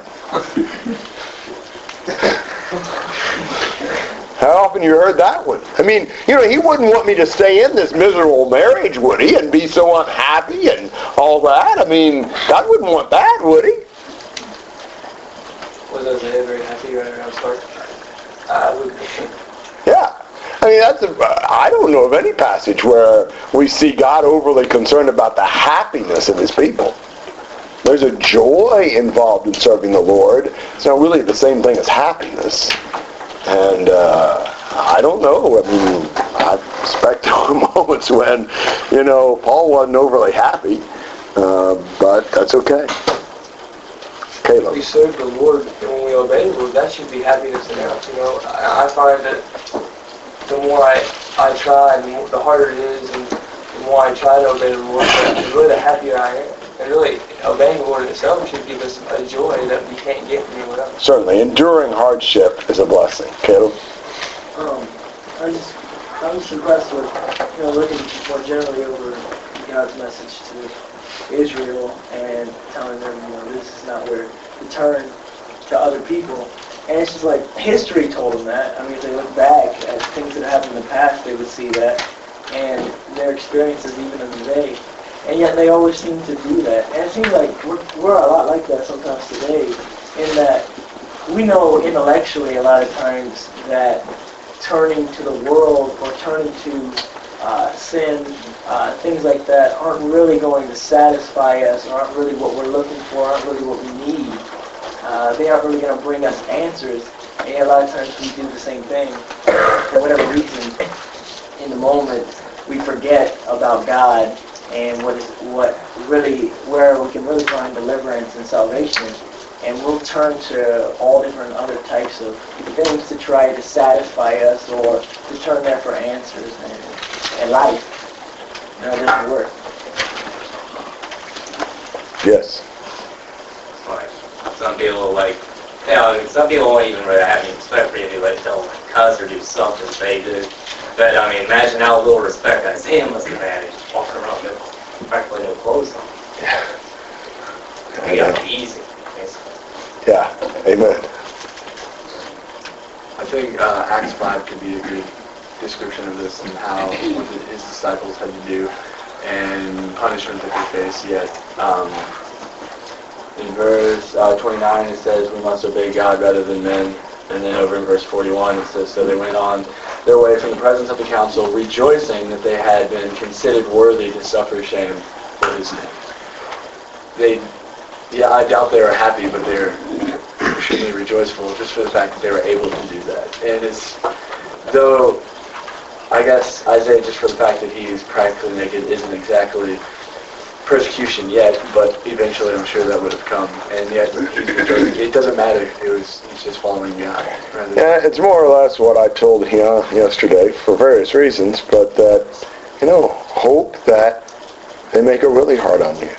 How often you heard that one? I mean, you know, he wouldn't want me to stay in this miserable marriage, would he? And be so unhappy and all that. I mean, God wouldn't want that, would he? Was Isaiah very happy right around start? Yeah. I mean, that's a, I don't know of any passage where we see God overly concerned about the happiness of his people. There's a joy involved in serving the Lord. It's not really the same thing as happiness. And uh, I don't know. I mean, I expect there were moments when, you know, Paul wasn't overly happy, uh, but that's okay. Caleb. we serve the Lord and when we obey the Lord, that should be happiness enough. You know, I, I find that the more I, I try, the, more, the harder it is, and the more I try to obey the Lord, the really the happier I am. And really, obeying the Lord itself should give us a joy that we can't get from anywhere else. Certainly, enduring hardship is a blessing. Caleb? Um, I just, I'm just impressed with, you know, looking more generally over God's message to Israel and telling them, you know, this is not where to turn to other people. And it's just like history told them that. I mean, if they look back at things that happened in the past, they would see that, and their experiences even in the day. And yet they always seem to do that. And it seems like we're, we're a lot like that sometimes today, in that we know intellectually a lot of times that turning to the world or turning to uh, sin, uh, things like that, aren't really going to satisfy us, aren't really what we're looking for, aren't really what we need. Uh, they aren't really going to bring us answers. And a lot of times we do the same thing. For whatever reason, in the moment, we forget about God and what is what really where we can really find deliverance and salvation and we'll turn to all different other types of things to try to satisfy us or to turn there for answers and, and life. No, it doesn't work. Yes. like some people like you know, some people won't even really have any respect for you like tell them to cuss or do something they do. But I mean imagine how little respect that Sam must have had He's walking around with practically no clothes on. Yeah. It'd be easy. basically. Yeah. Amen. I think uh, Acts 5 could be a good description of this and how what his disciples had to do and punishment that they face. Yet, um, in verse uh, 29 it says, we must obey God rather than men. And then over in verse 41 it says, so they went on their way from the presence of the council, rejoicing that they had been considered worthy to suffer shame for his name. They, yeah, I doubt they were happy, but they're extremely rejoiceful just for the fact that they were able to do that. And it's, though, I guess Isaiah, just for the fact that he's practically naked, isn't exactly persecution yet, but eventually I'm sure that would have come. And yet, he- it doesn't matter. It was, he's just following rather Yeah, it's more or less what I told him yesterday for various reasons, but that, you know, hope that they make it really hard on you.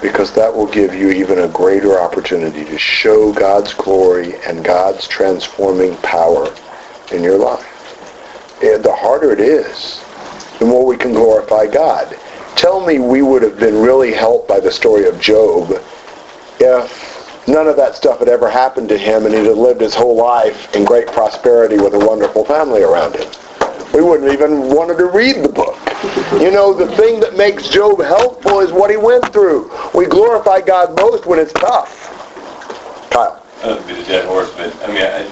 Because that will give you even a greater opportunity to show God's glory and God's transforming power in your life. And the harder it is, the more we can glorify God. Tell me we would have been really helped by the story of Job if none of that stuff had ever happened to him and he'd lived his whole life in great prosperity with a wonderful family around him. we wouldn't even wanted to read the book. You know, the thing that makes Job helpful is what he went through. We glorify God most when it's tough. Kyle. I don't be the dead horse, but I mean, I,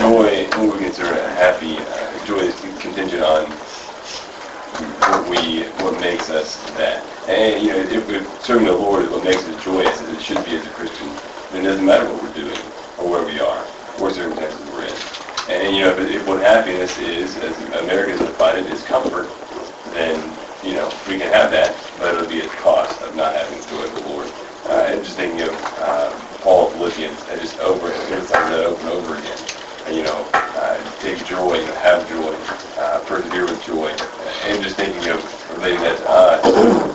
joy, what we consider happy, uh, joy is contingent on what we, what makes us that. And, you know, if we're serving the Lord is what makes us joyous, as it should be as a Christian, then it doesn't matter what we're doing or where we are, or circumstances we're in. And, you know, if, if what happiness is, as Americans define it, is comfort, then, you know, we can have that, but it'll be at the cost of not having joy of the Lord. Uh, and just thinking of uh, Paul of Philippians, I just over and that over and over again. And, you know, uh, take joy, know, have joy, uh, persevere with joy, and just thinking of relating that to us.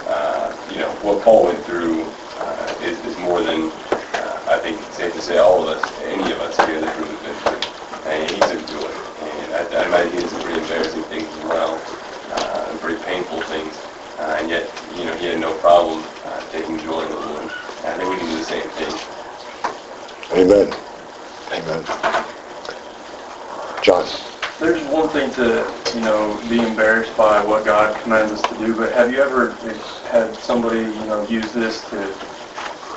Uh, you know, what Paul went through uh, is, is more than uh, I think safe to say all of us, any of us here in this room has been through. And he took joy, and I, I imagine he did some pretty embarrassing things as well, uh, and pretty painful things. Uh, and yet, you know, he had no problem uh, taking joy in the Lord. I think we can do the same thing. Amen. Amen. John. There's one thing to, you know, be embarrassed by what God commands us to do, but have you ever had somebody, you know, use this to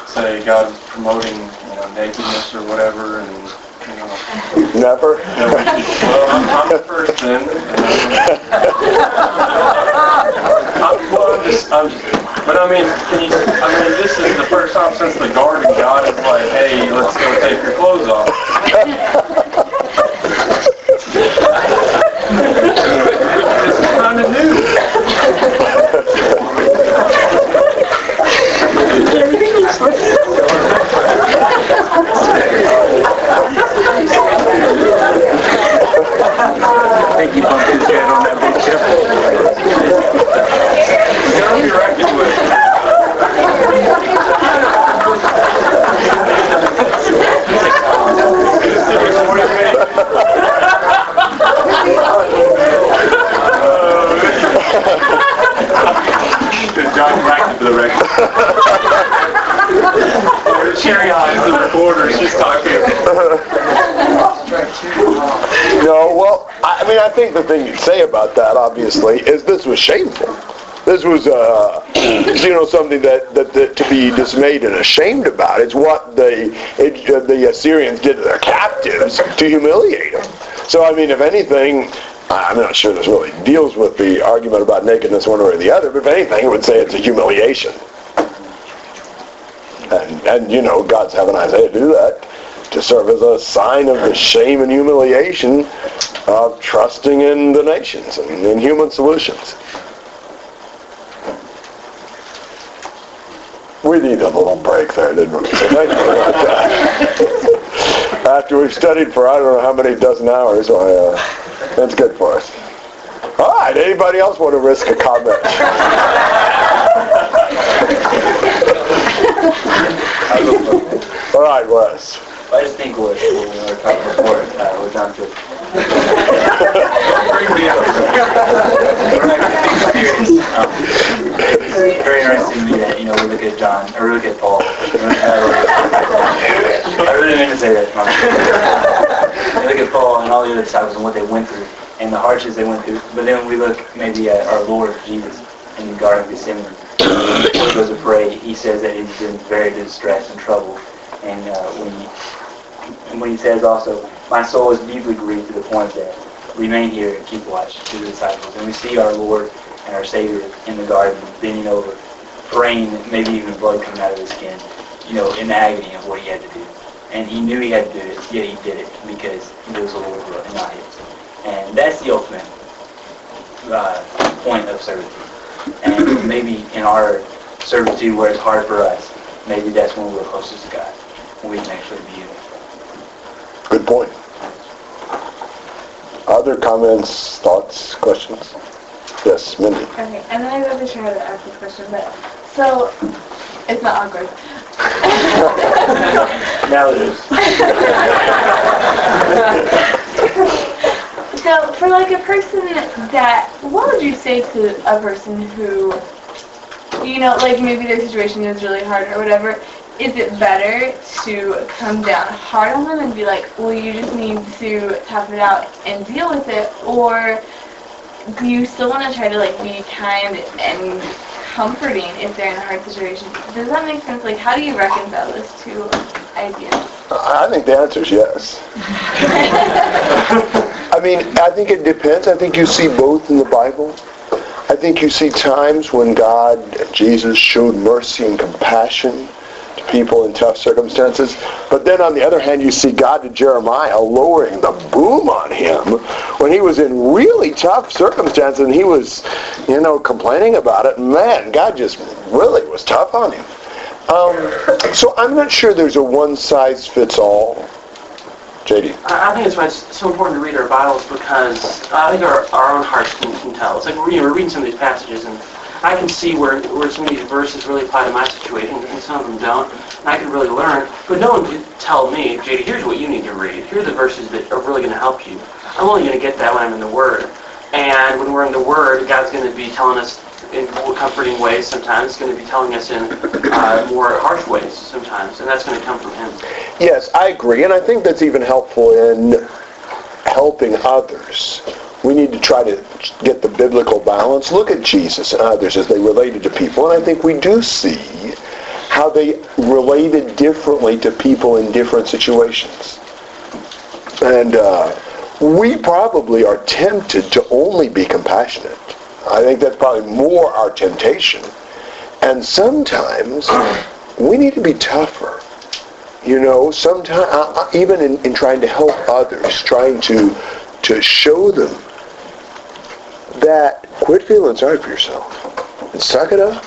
say God's promoting, you know, nakedness or whatever, and, you know... Never? well, I'm, I'm the first then. I'm, well, I'm just, I'm just, but I mean, can you, I mean, this is the first time since the garden God is like, hey, let's go take your clothes off. this is kind of new. I think he bumped his head on that big chip. Be with. John back to the record. Cherry on the recorder, she's talking. No, well, I mean, I think the thing you say about that, obviously, is this was shameful. This was, uh, you know, something that, that, that to be dismayed and ashamed about. It's what the it, uh, the Assyrians did to their captives to humiliate them. So, I mean, if anything, I'm not sure this really deals with the argument about nakedness one way or the other, but if anything, it would say it's a humiliation. And, and you know, God's having Isaiah do that to serve as a sign of the shame and humiliation of trusting in the nations and in human solutions. We need a little break there, didn't we? Thank you that. After we've studied for I don't know how many dozen hours, why, uh, that's good for us. All right, anybody else want to risk a comment? All right, Wes. I just think what, we were talking before, uh, John said. Um, It's very interesting to me that, you know, we look at John, or we look at Paul. I really meant to say that. We look at Paul and all the other disciples and what they went through and the hardships they went through. But then we look maybe at our Lord Jesus in the Garden of Gethsemane. He goes to pray, he says that he's in very distress and trouble. And uh, when he and when he says also, my soul is deeply grieved to the point that remain here and keep watch to the disciples. And we see our Lord and our Savior in the garden, bending over, praying, maybe even blood coming out of his skin, you know, in agony of what he had to do. And he knew he had to do it, yet he did it because he was the Lord's and not his. And that's the ultimate uh, point of servitude. And maybe in our servitude where it's hard for us, maybe that's when we're closest to God, we can actually be in Good point. Other comments, thoughts, questions? Yes, Mindy. Okay, and then I wasn't sure how to ask this question, but so it's not awkward. Now it is. So for like a person that, what would you say to a person who, you know, like maybe their situation is really hard or whatever, is it better to come down hard on them and be like, well, you just need to tough it out and deal with it, or do you still want to try to like be kind and comforting if they're in a hard situation? Does that make sense? Like, how do you reconcile those two ideas? I think the answer is yes. I mean, I think it depends. I think you see both in the Bible. I think you see times when God, Jesus, showed mercy and compassion people in tough circumstances. But then on the other hand, you see God to Jeremiah lowering the boom on him when he was in really tough circumstances and he was, you know, complaining about it. Man, God just really was tough on him. Um, so I'm not sure there's a one-size-fits-all. JD. I think that's why it's so important to read our Bibles because I think our, our own hearts can, can tell. It's like we're, you know, we're reading some of these passages and I can see where, where some of these verses really apply to my situation and some of them don't. And I can really learn. But no one can tell me, JD, here's what you need to read. Here are the verses that are really going to help you. I'm only going to get that when I'm in the Word. And when we're in the Word, God's going to be telling us in more comforting ways sometimes. It's going to be telling us in uh, more harsh ways sometimes. And that's going to come from Him. Yes, I agree, and I think that's even helpful in helping others. We need to try to get the biblical balance. Look at Jesus and others as they related to people, and I think we do see how they related differently to people in different situations. And uh, we probably are tempted to only be compassionate. I think that's probably more our temptation. And sometimes we need to be tougher. You know, sometimes uh, even in, in trying to help others, trying to to show them that quit feeling sorry for yourself and suck it up.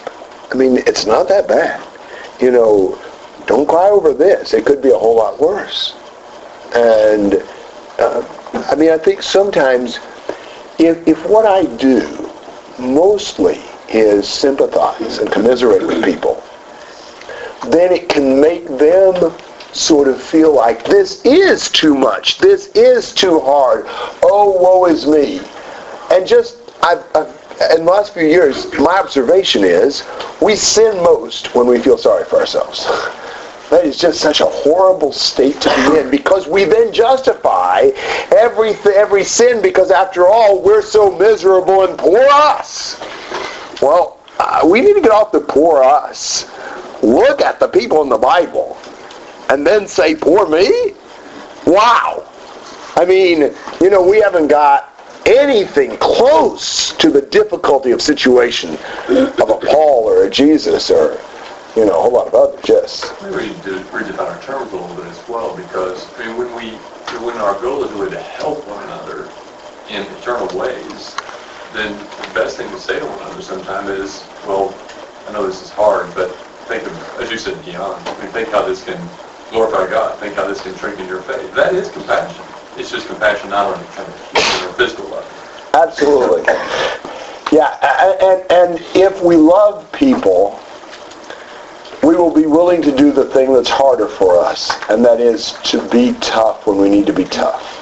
I mean, it's not that bad. You know, don't cry over this. It could be a whole lot worse. And uh, I mean, I think sometimes if if what I do mostly is sympathize and commiserate with people, then it can make them sort of feel like this is too much, this is too hard, oh woe is me. And just, I've, I've, in the last few years, my observation is we sin most when we feel sorry for ourselves. That is just such a horrible state to be in because we then justify every, every sin because after all, we're so miserable and poor us. Well, uh, we need to get off the poor us. Look at the people in the Bible and then say, poor me? Wow. I mean, you know, we haven't got anything close to the difficulty of situation of a Paul or a Jesus or, you know, a whole lot of others, yes. We read, to redefine our terms a little bit as well because, I mean, when we, when our goal is really to help one another in eternal ways, then the best thing to say to one another sometimes is, well, I know this is hard, but think of, as you said, beyond. I mean, think how this can glorify God. Think how this can strengthen your faith. That is compassion. It's just compassion not on kind of physical level. Absolutely. Yeah, and, and if we love people, we will be willing to do the thing that's harder for us, and that is to be tough when we need to be tough.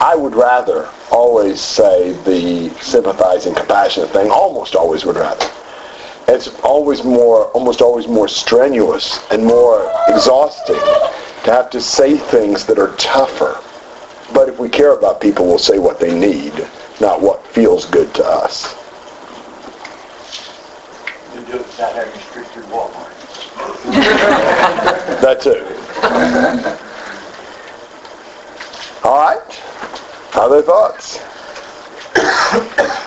I would rather always say the sympathizing, compassionate thing, almost always would rather. It's always more, almost always more strenuous and more exhausting to have to say things that are tougher. But if we care about people, we'll say what they need, not what feels good to us. You do it without having restricted Walmart. that too. All right. Other thoughts?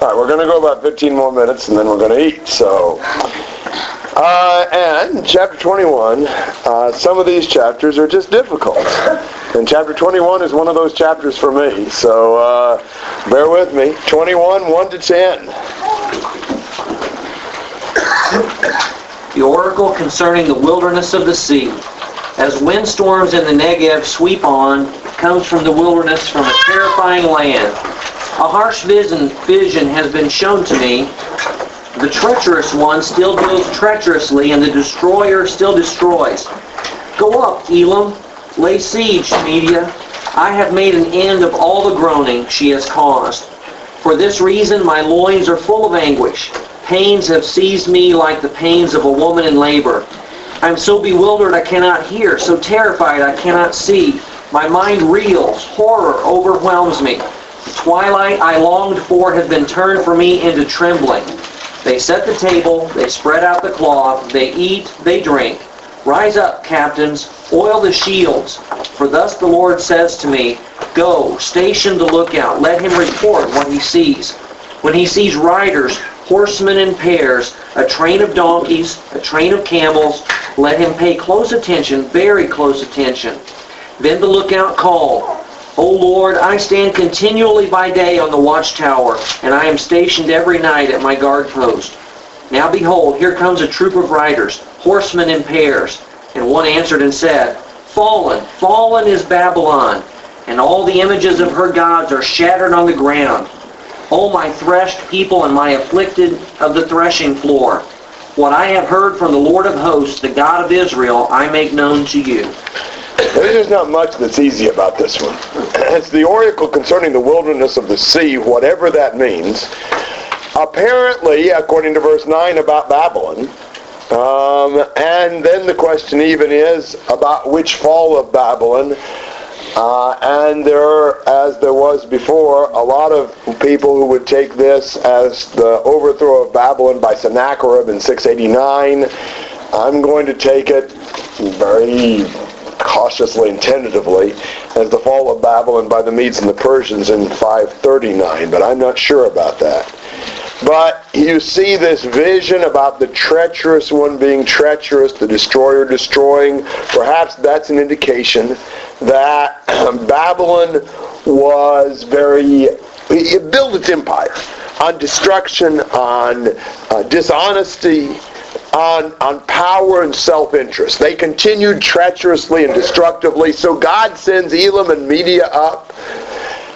All right, we're going to go about 15 more minutes and then we're going to eat. So, uh, and chapter 21, uh, some of these chapters are just difficult. And chapter 21 is one of those chapters for me. So uh, bear with me. 21, 1 to 10. The oracle concerning the wilderness of the sea. As windstorms in the Negev sweep on, comes from the wilderness from a terrifying land. A harsh vision, vision has been shown to me. The treacherous one still deals treacherously, and the destroyer still destroys. Go up, Elam. Lay siege, Media. I have made an end of all the groaning she has caused. For this reason my loins are full of anguish. Pains have seized me like the pains of a woman in labor. I am so bewildered I cannot hear, so terrified I cannot see. My mind reels, horror overwhelms me. Twilight I longed for has been turned for me into trembling. They set the table, they spread out the cloth, they eat, they drink. Rise up, captains, oil the shields. For thus the Lord says to me, Go, station the lookout, let him report what he sees. When he sees riders, horsemen in pairs, a train of donkeys, a train of camels, let him pay close attention, very close attention. Then the lookout called, O Lord, I stand continually by day on the watchtower, and I am stationed every night at my guard post. Now behold, here comes a troop of riders, horsemen in pairs. And one answered and said, Fallen, fallen is Babylon, and all the images of her gods are shattered on the ground. O my threshed people and my afflicted of the threshing floor, what I have heard from the Lord of hosts, the God of Israel, I make known to you. There's not much that's easy about this one. It's the oracle concerning the wilderness of the sea, whatever that means. Apparently, according to verse 9, about Babylon. Um, and then the question even is about which fall of Babylon. Uh, and there, as there was before, a lot of people who would take this as the overthrow of Babylon by Sennacherib in 689. I'm going to take it very cautiously and tentatively as the fall of Babylon by the Medes and the Persians in 539, but I'm not sure about that. But you see this vision about the treacherous one being treacherous, the destroyer destroying. Perhaps that's an indication that Babylon was very, it built its empire on destruction, on uh, dishonesty, on, on power and self-interest. They continued treacherously and destructively. So God sends Elam and Media up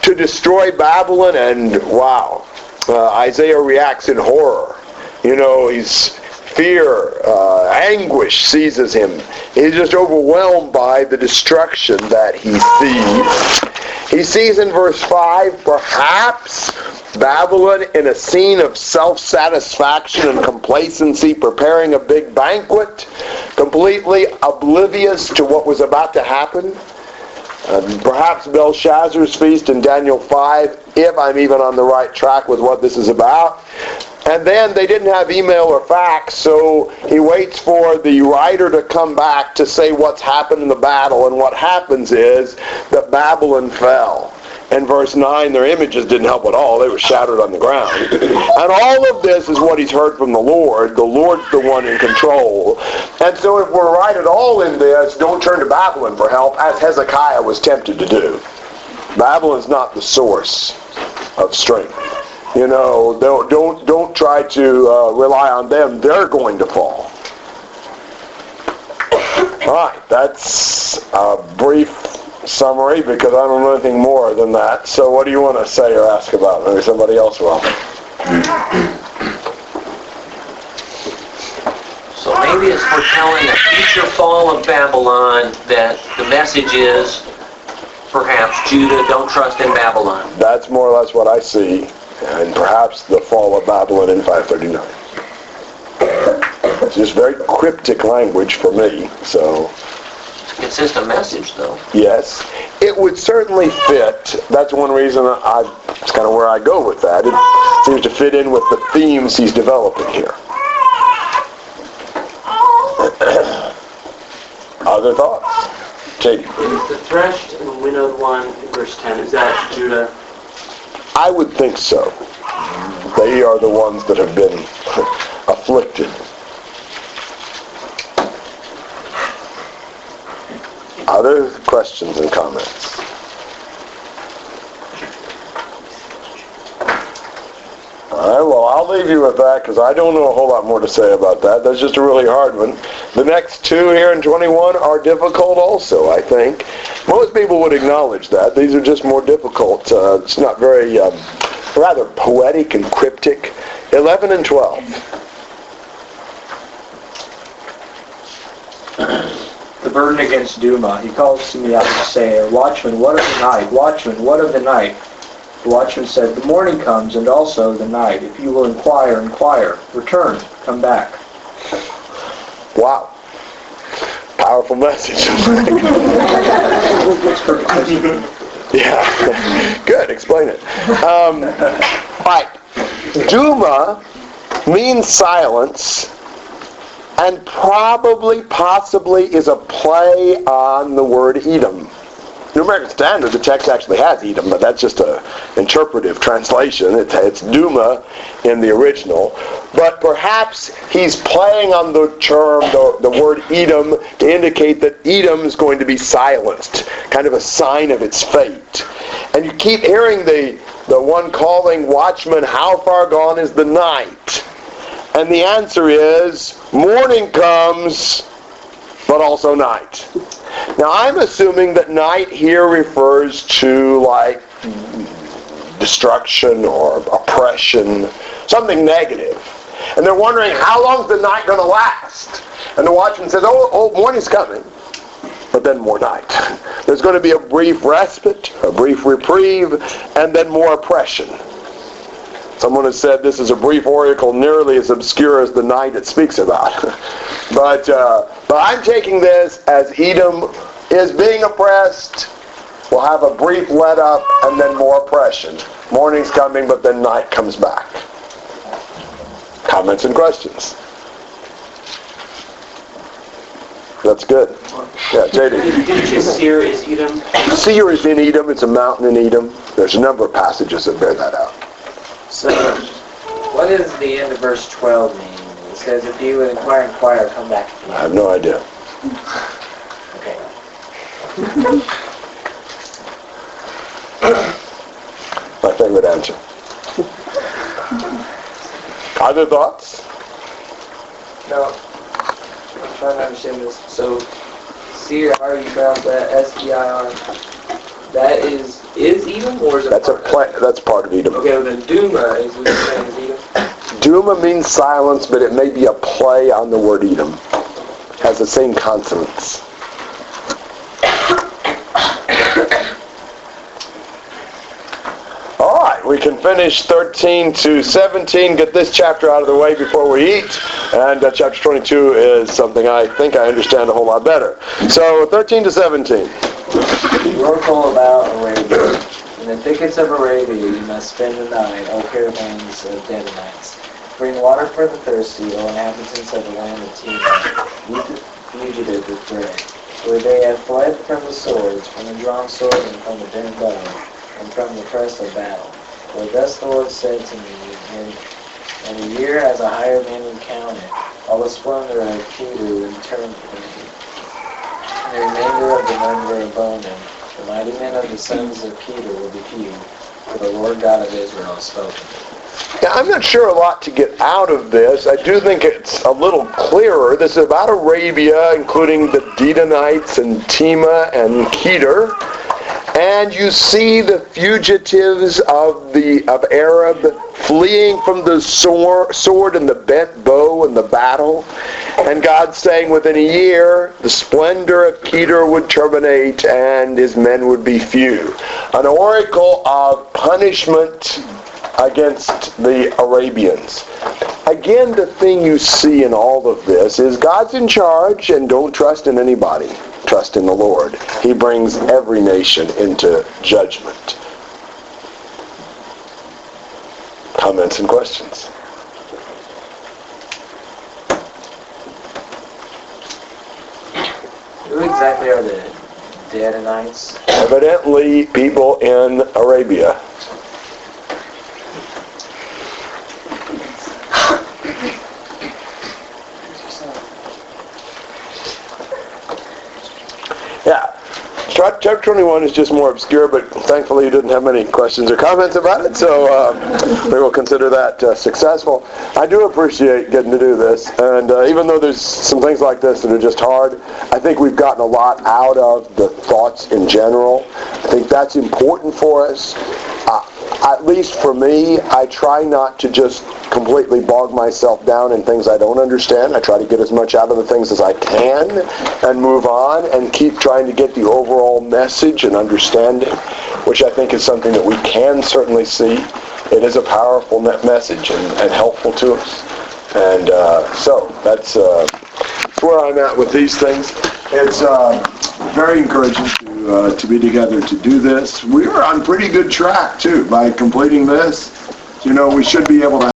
to destroy Babylon, and wow, uh, Isaiah reacts in horror. You know, he's fear, uh, anguish seizes him. He's just overwhelmed by the destruction that he sees. He sees in verse 5, perhaps Babylon in a scene of self-satisfaction and complacency, preparing a big banquet, completely oblivious to what was about to happen. Uh, perhaps Belshazzar's feast in Daniel 5, if I'm even on the right track with what this is about. And then they didn't have email or fax, so he waits for the writer to come back to say what's happened in the battle. And what happens is that Babylon fell. In verse 9, their images didn't help at all. They were shattered on the ground. And all of this is what he's heard from the Lord. The Lord's the one in control. And so if we're right at all in this, don't turn to Babylon for help, as Hezekiah was tempted to do. Babylon's not the source of strength. You know, don't don't don't try to uh, rely on them. They're going to fall. All right, that's a brief summary because I don't know anything more than that. So, what do you want to say or ask about? Maybe somebody else will. So maybe it's foretelling a future fall of Babylon that the message is perhaps Judah, don't trust in Babylon. That's more or less what I see, and perhaps the fall of Babylon in 539. It's just very cryptic language for me, so Consistent message, though. yes. It would certainly fit. That's one reason I, it's kind of where I go with that. It seems to fit in with the themes he's developing here. Other thoughts? Jake. The threshed and winnowed one in verse 10, is that Judah? I would think so. They are the ones that have been afflicted. Other questions and comments? All right, well, I'll leave you with that because I don't know a whole lot more to say about that. That's just a really hard one. The next two here in 21 are difficult also, I think. Most people would acknowledge that. These are just more difficult. Uh, it's not very, um, rather poetic and cryptic. 11 and 12. The burden against Duma. He calls to me out to say, Watchman, what of the night? Watchman, what of the night? The watchman said, The morning comes, and also the night. If you will inquire, inquire. Return, come back. Wow. Powerful message. Yeah. Good. Explain it. Um, all right. Duma means silence and probably, possibly is a play on the word Edom. New American Standard, the text actually has Edom, but that's just an interpretive translation. It's, it's Duma in the original. But perhaps he's playing on the term, the, the word Edom, to indicate that Edom is going to be silenced, kind of a sign of its fate. And you keep hearing the, the one calling, Watchman, how far gone is the night? And the answer is, morning comes, but also night. Now I'm assuming that night here refers to like destruction or oppression, something negative. And they're wondering how long is the night going to last? And the watchman says, oh, oh, morning's coming. But then more night. There's going to be a brief respite, a brief reprieve, and then more oppression. Someone has said this is a brief oracle nearly as obscure as the night it speaks about. but, uh, but I'm taking this as Edom is being oppressed. We'll have a brief let up and then more oppression. Morning's coming, but then night comes back. Comments and questions? That's good. Yeah, JD. Seir is Edom? Seir is in Edom. It's a mountain in Edom. There's a number of passages that bear that out. So, what does the end of verse 12 mean? It says, if you would inquire, inquire, come back. I have no idea. Okay. My favorite answer. Other thoughts? No. I'm trying to understand this. So, Seir, how are you pronounce that? S-E-I-R. That is, is Edom or is it That's a part of pla- That's part of Edom. Okay, well then Duma is what you're saying is Edom? Duma means silence, but it may be a play on the word Edom. Has the same consonants. All right, we can finish 13 to 17, get this chapter out of the way before we eat. And uh, chapter 22 is something I think I understand a whole lot better. So 13 to 17. Oracle about Arabia. In the thickets of Arabia you must spend the night, O caravans of Dedanites. Bring water for the thirsty, O inhabitants of the land of the fugitive with bread. Where they have fled from the swords, from the drawn sword, and from the bent bow, and from the press of battle. For thus the Lord said to me, and, a year as a hired man would count it, all the splendor of Kedar would turn. And the of the mighty men of the sons of Kedar will be few, for the Lord God of Israel has spoken. Yeah, I'm not sure a lot to get out of this. I do think it's a little clearer. This is about Arabia, including the Dedanites and Tema and Kedar. And you see the fugitives of the of Arab fleeing from the sword, sword and the bent bow and the battle. And God saying within a year, the splendor of Kedar would terminate and his men would be few. An oracle of punishment against the Arabians. Again, the thing you see in all of this is God's in charge and don't trust in anybody. Trust in the Lord. He brings every nation into judgment. Comments and questions? Who exactly are the Dedanites? Evidently, people in Arabia. Yeah. Chapter 21 is just more obscure, but thankfully you didn't have many questions or comments about it, so uh, we will consider that uh, successful. I do appreciate getting to do this, and uh, even though there's some things like this that are just hard, I think we've gotten a lot out of the thoughts in general. I think that's important for us. At least for me, I try not to just completely bog myself down in things I don't understand. I try to get as much out of the things as I can and move on and keep trying to get the overall message and understanding, which I think is something that we can certainly see. It is a powerful message and, and helpful to us. And uh, so that's, uh, that's where I'm at with these things. It's uh, very encouraging to uh, to be together to do this. We are on pretty good track too by completing this. You know, we should be able to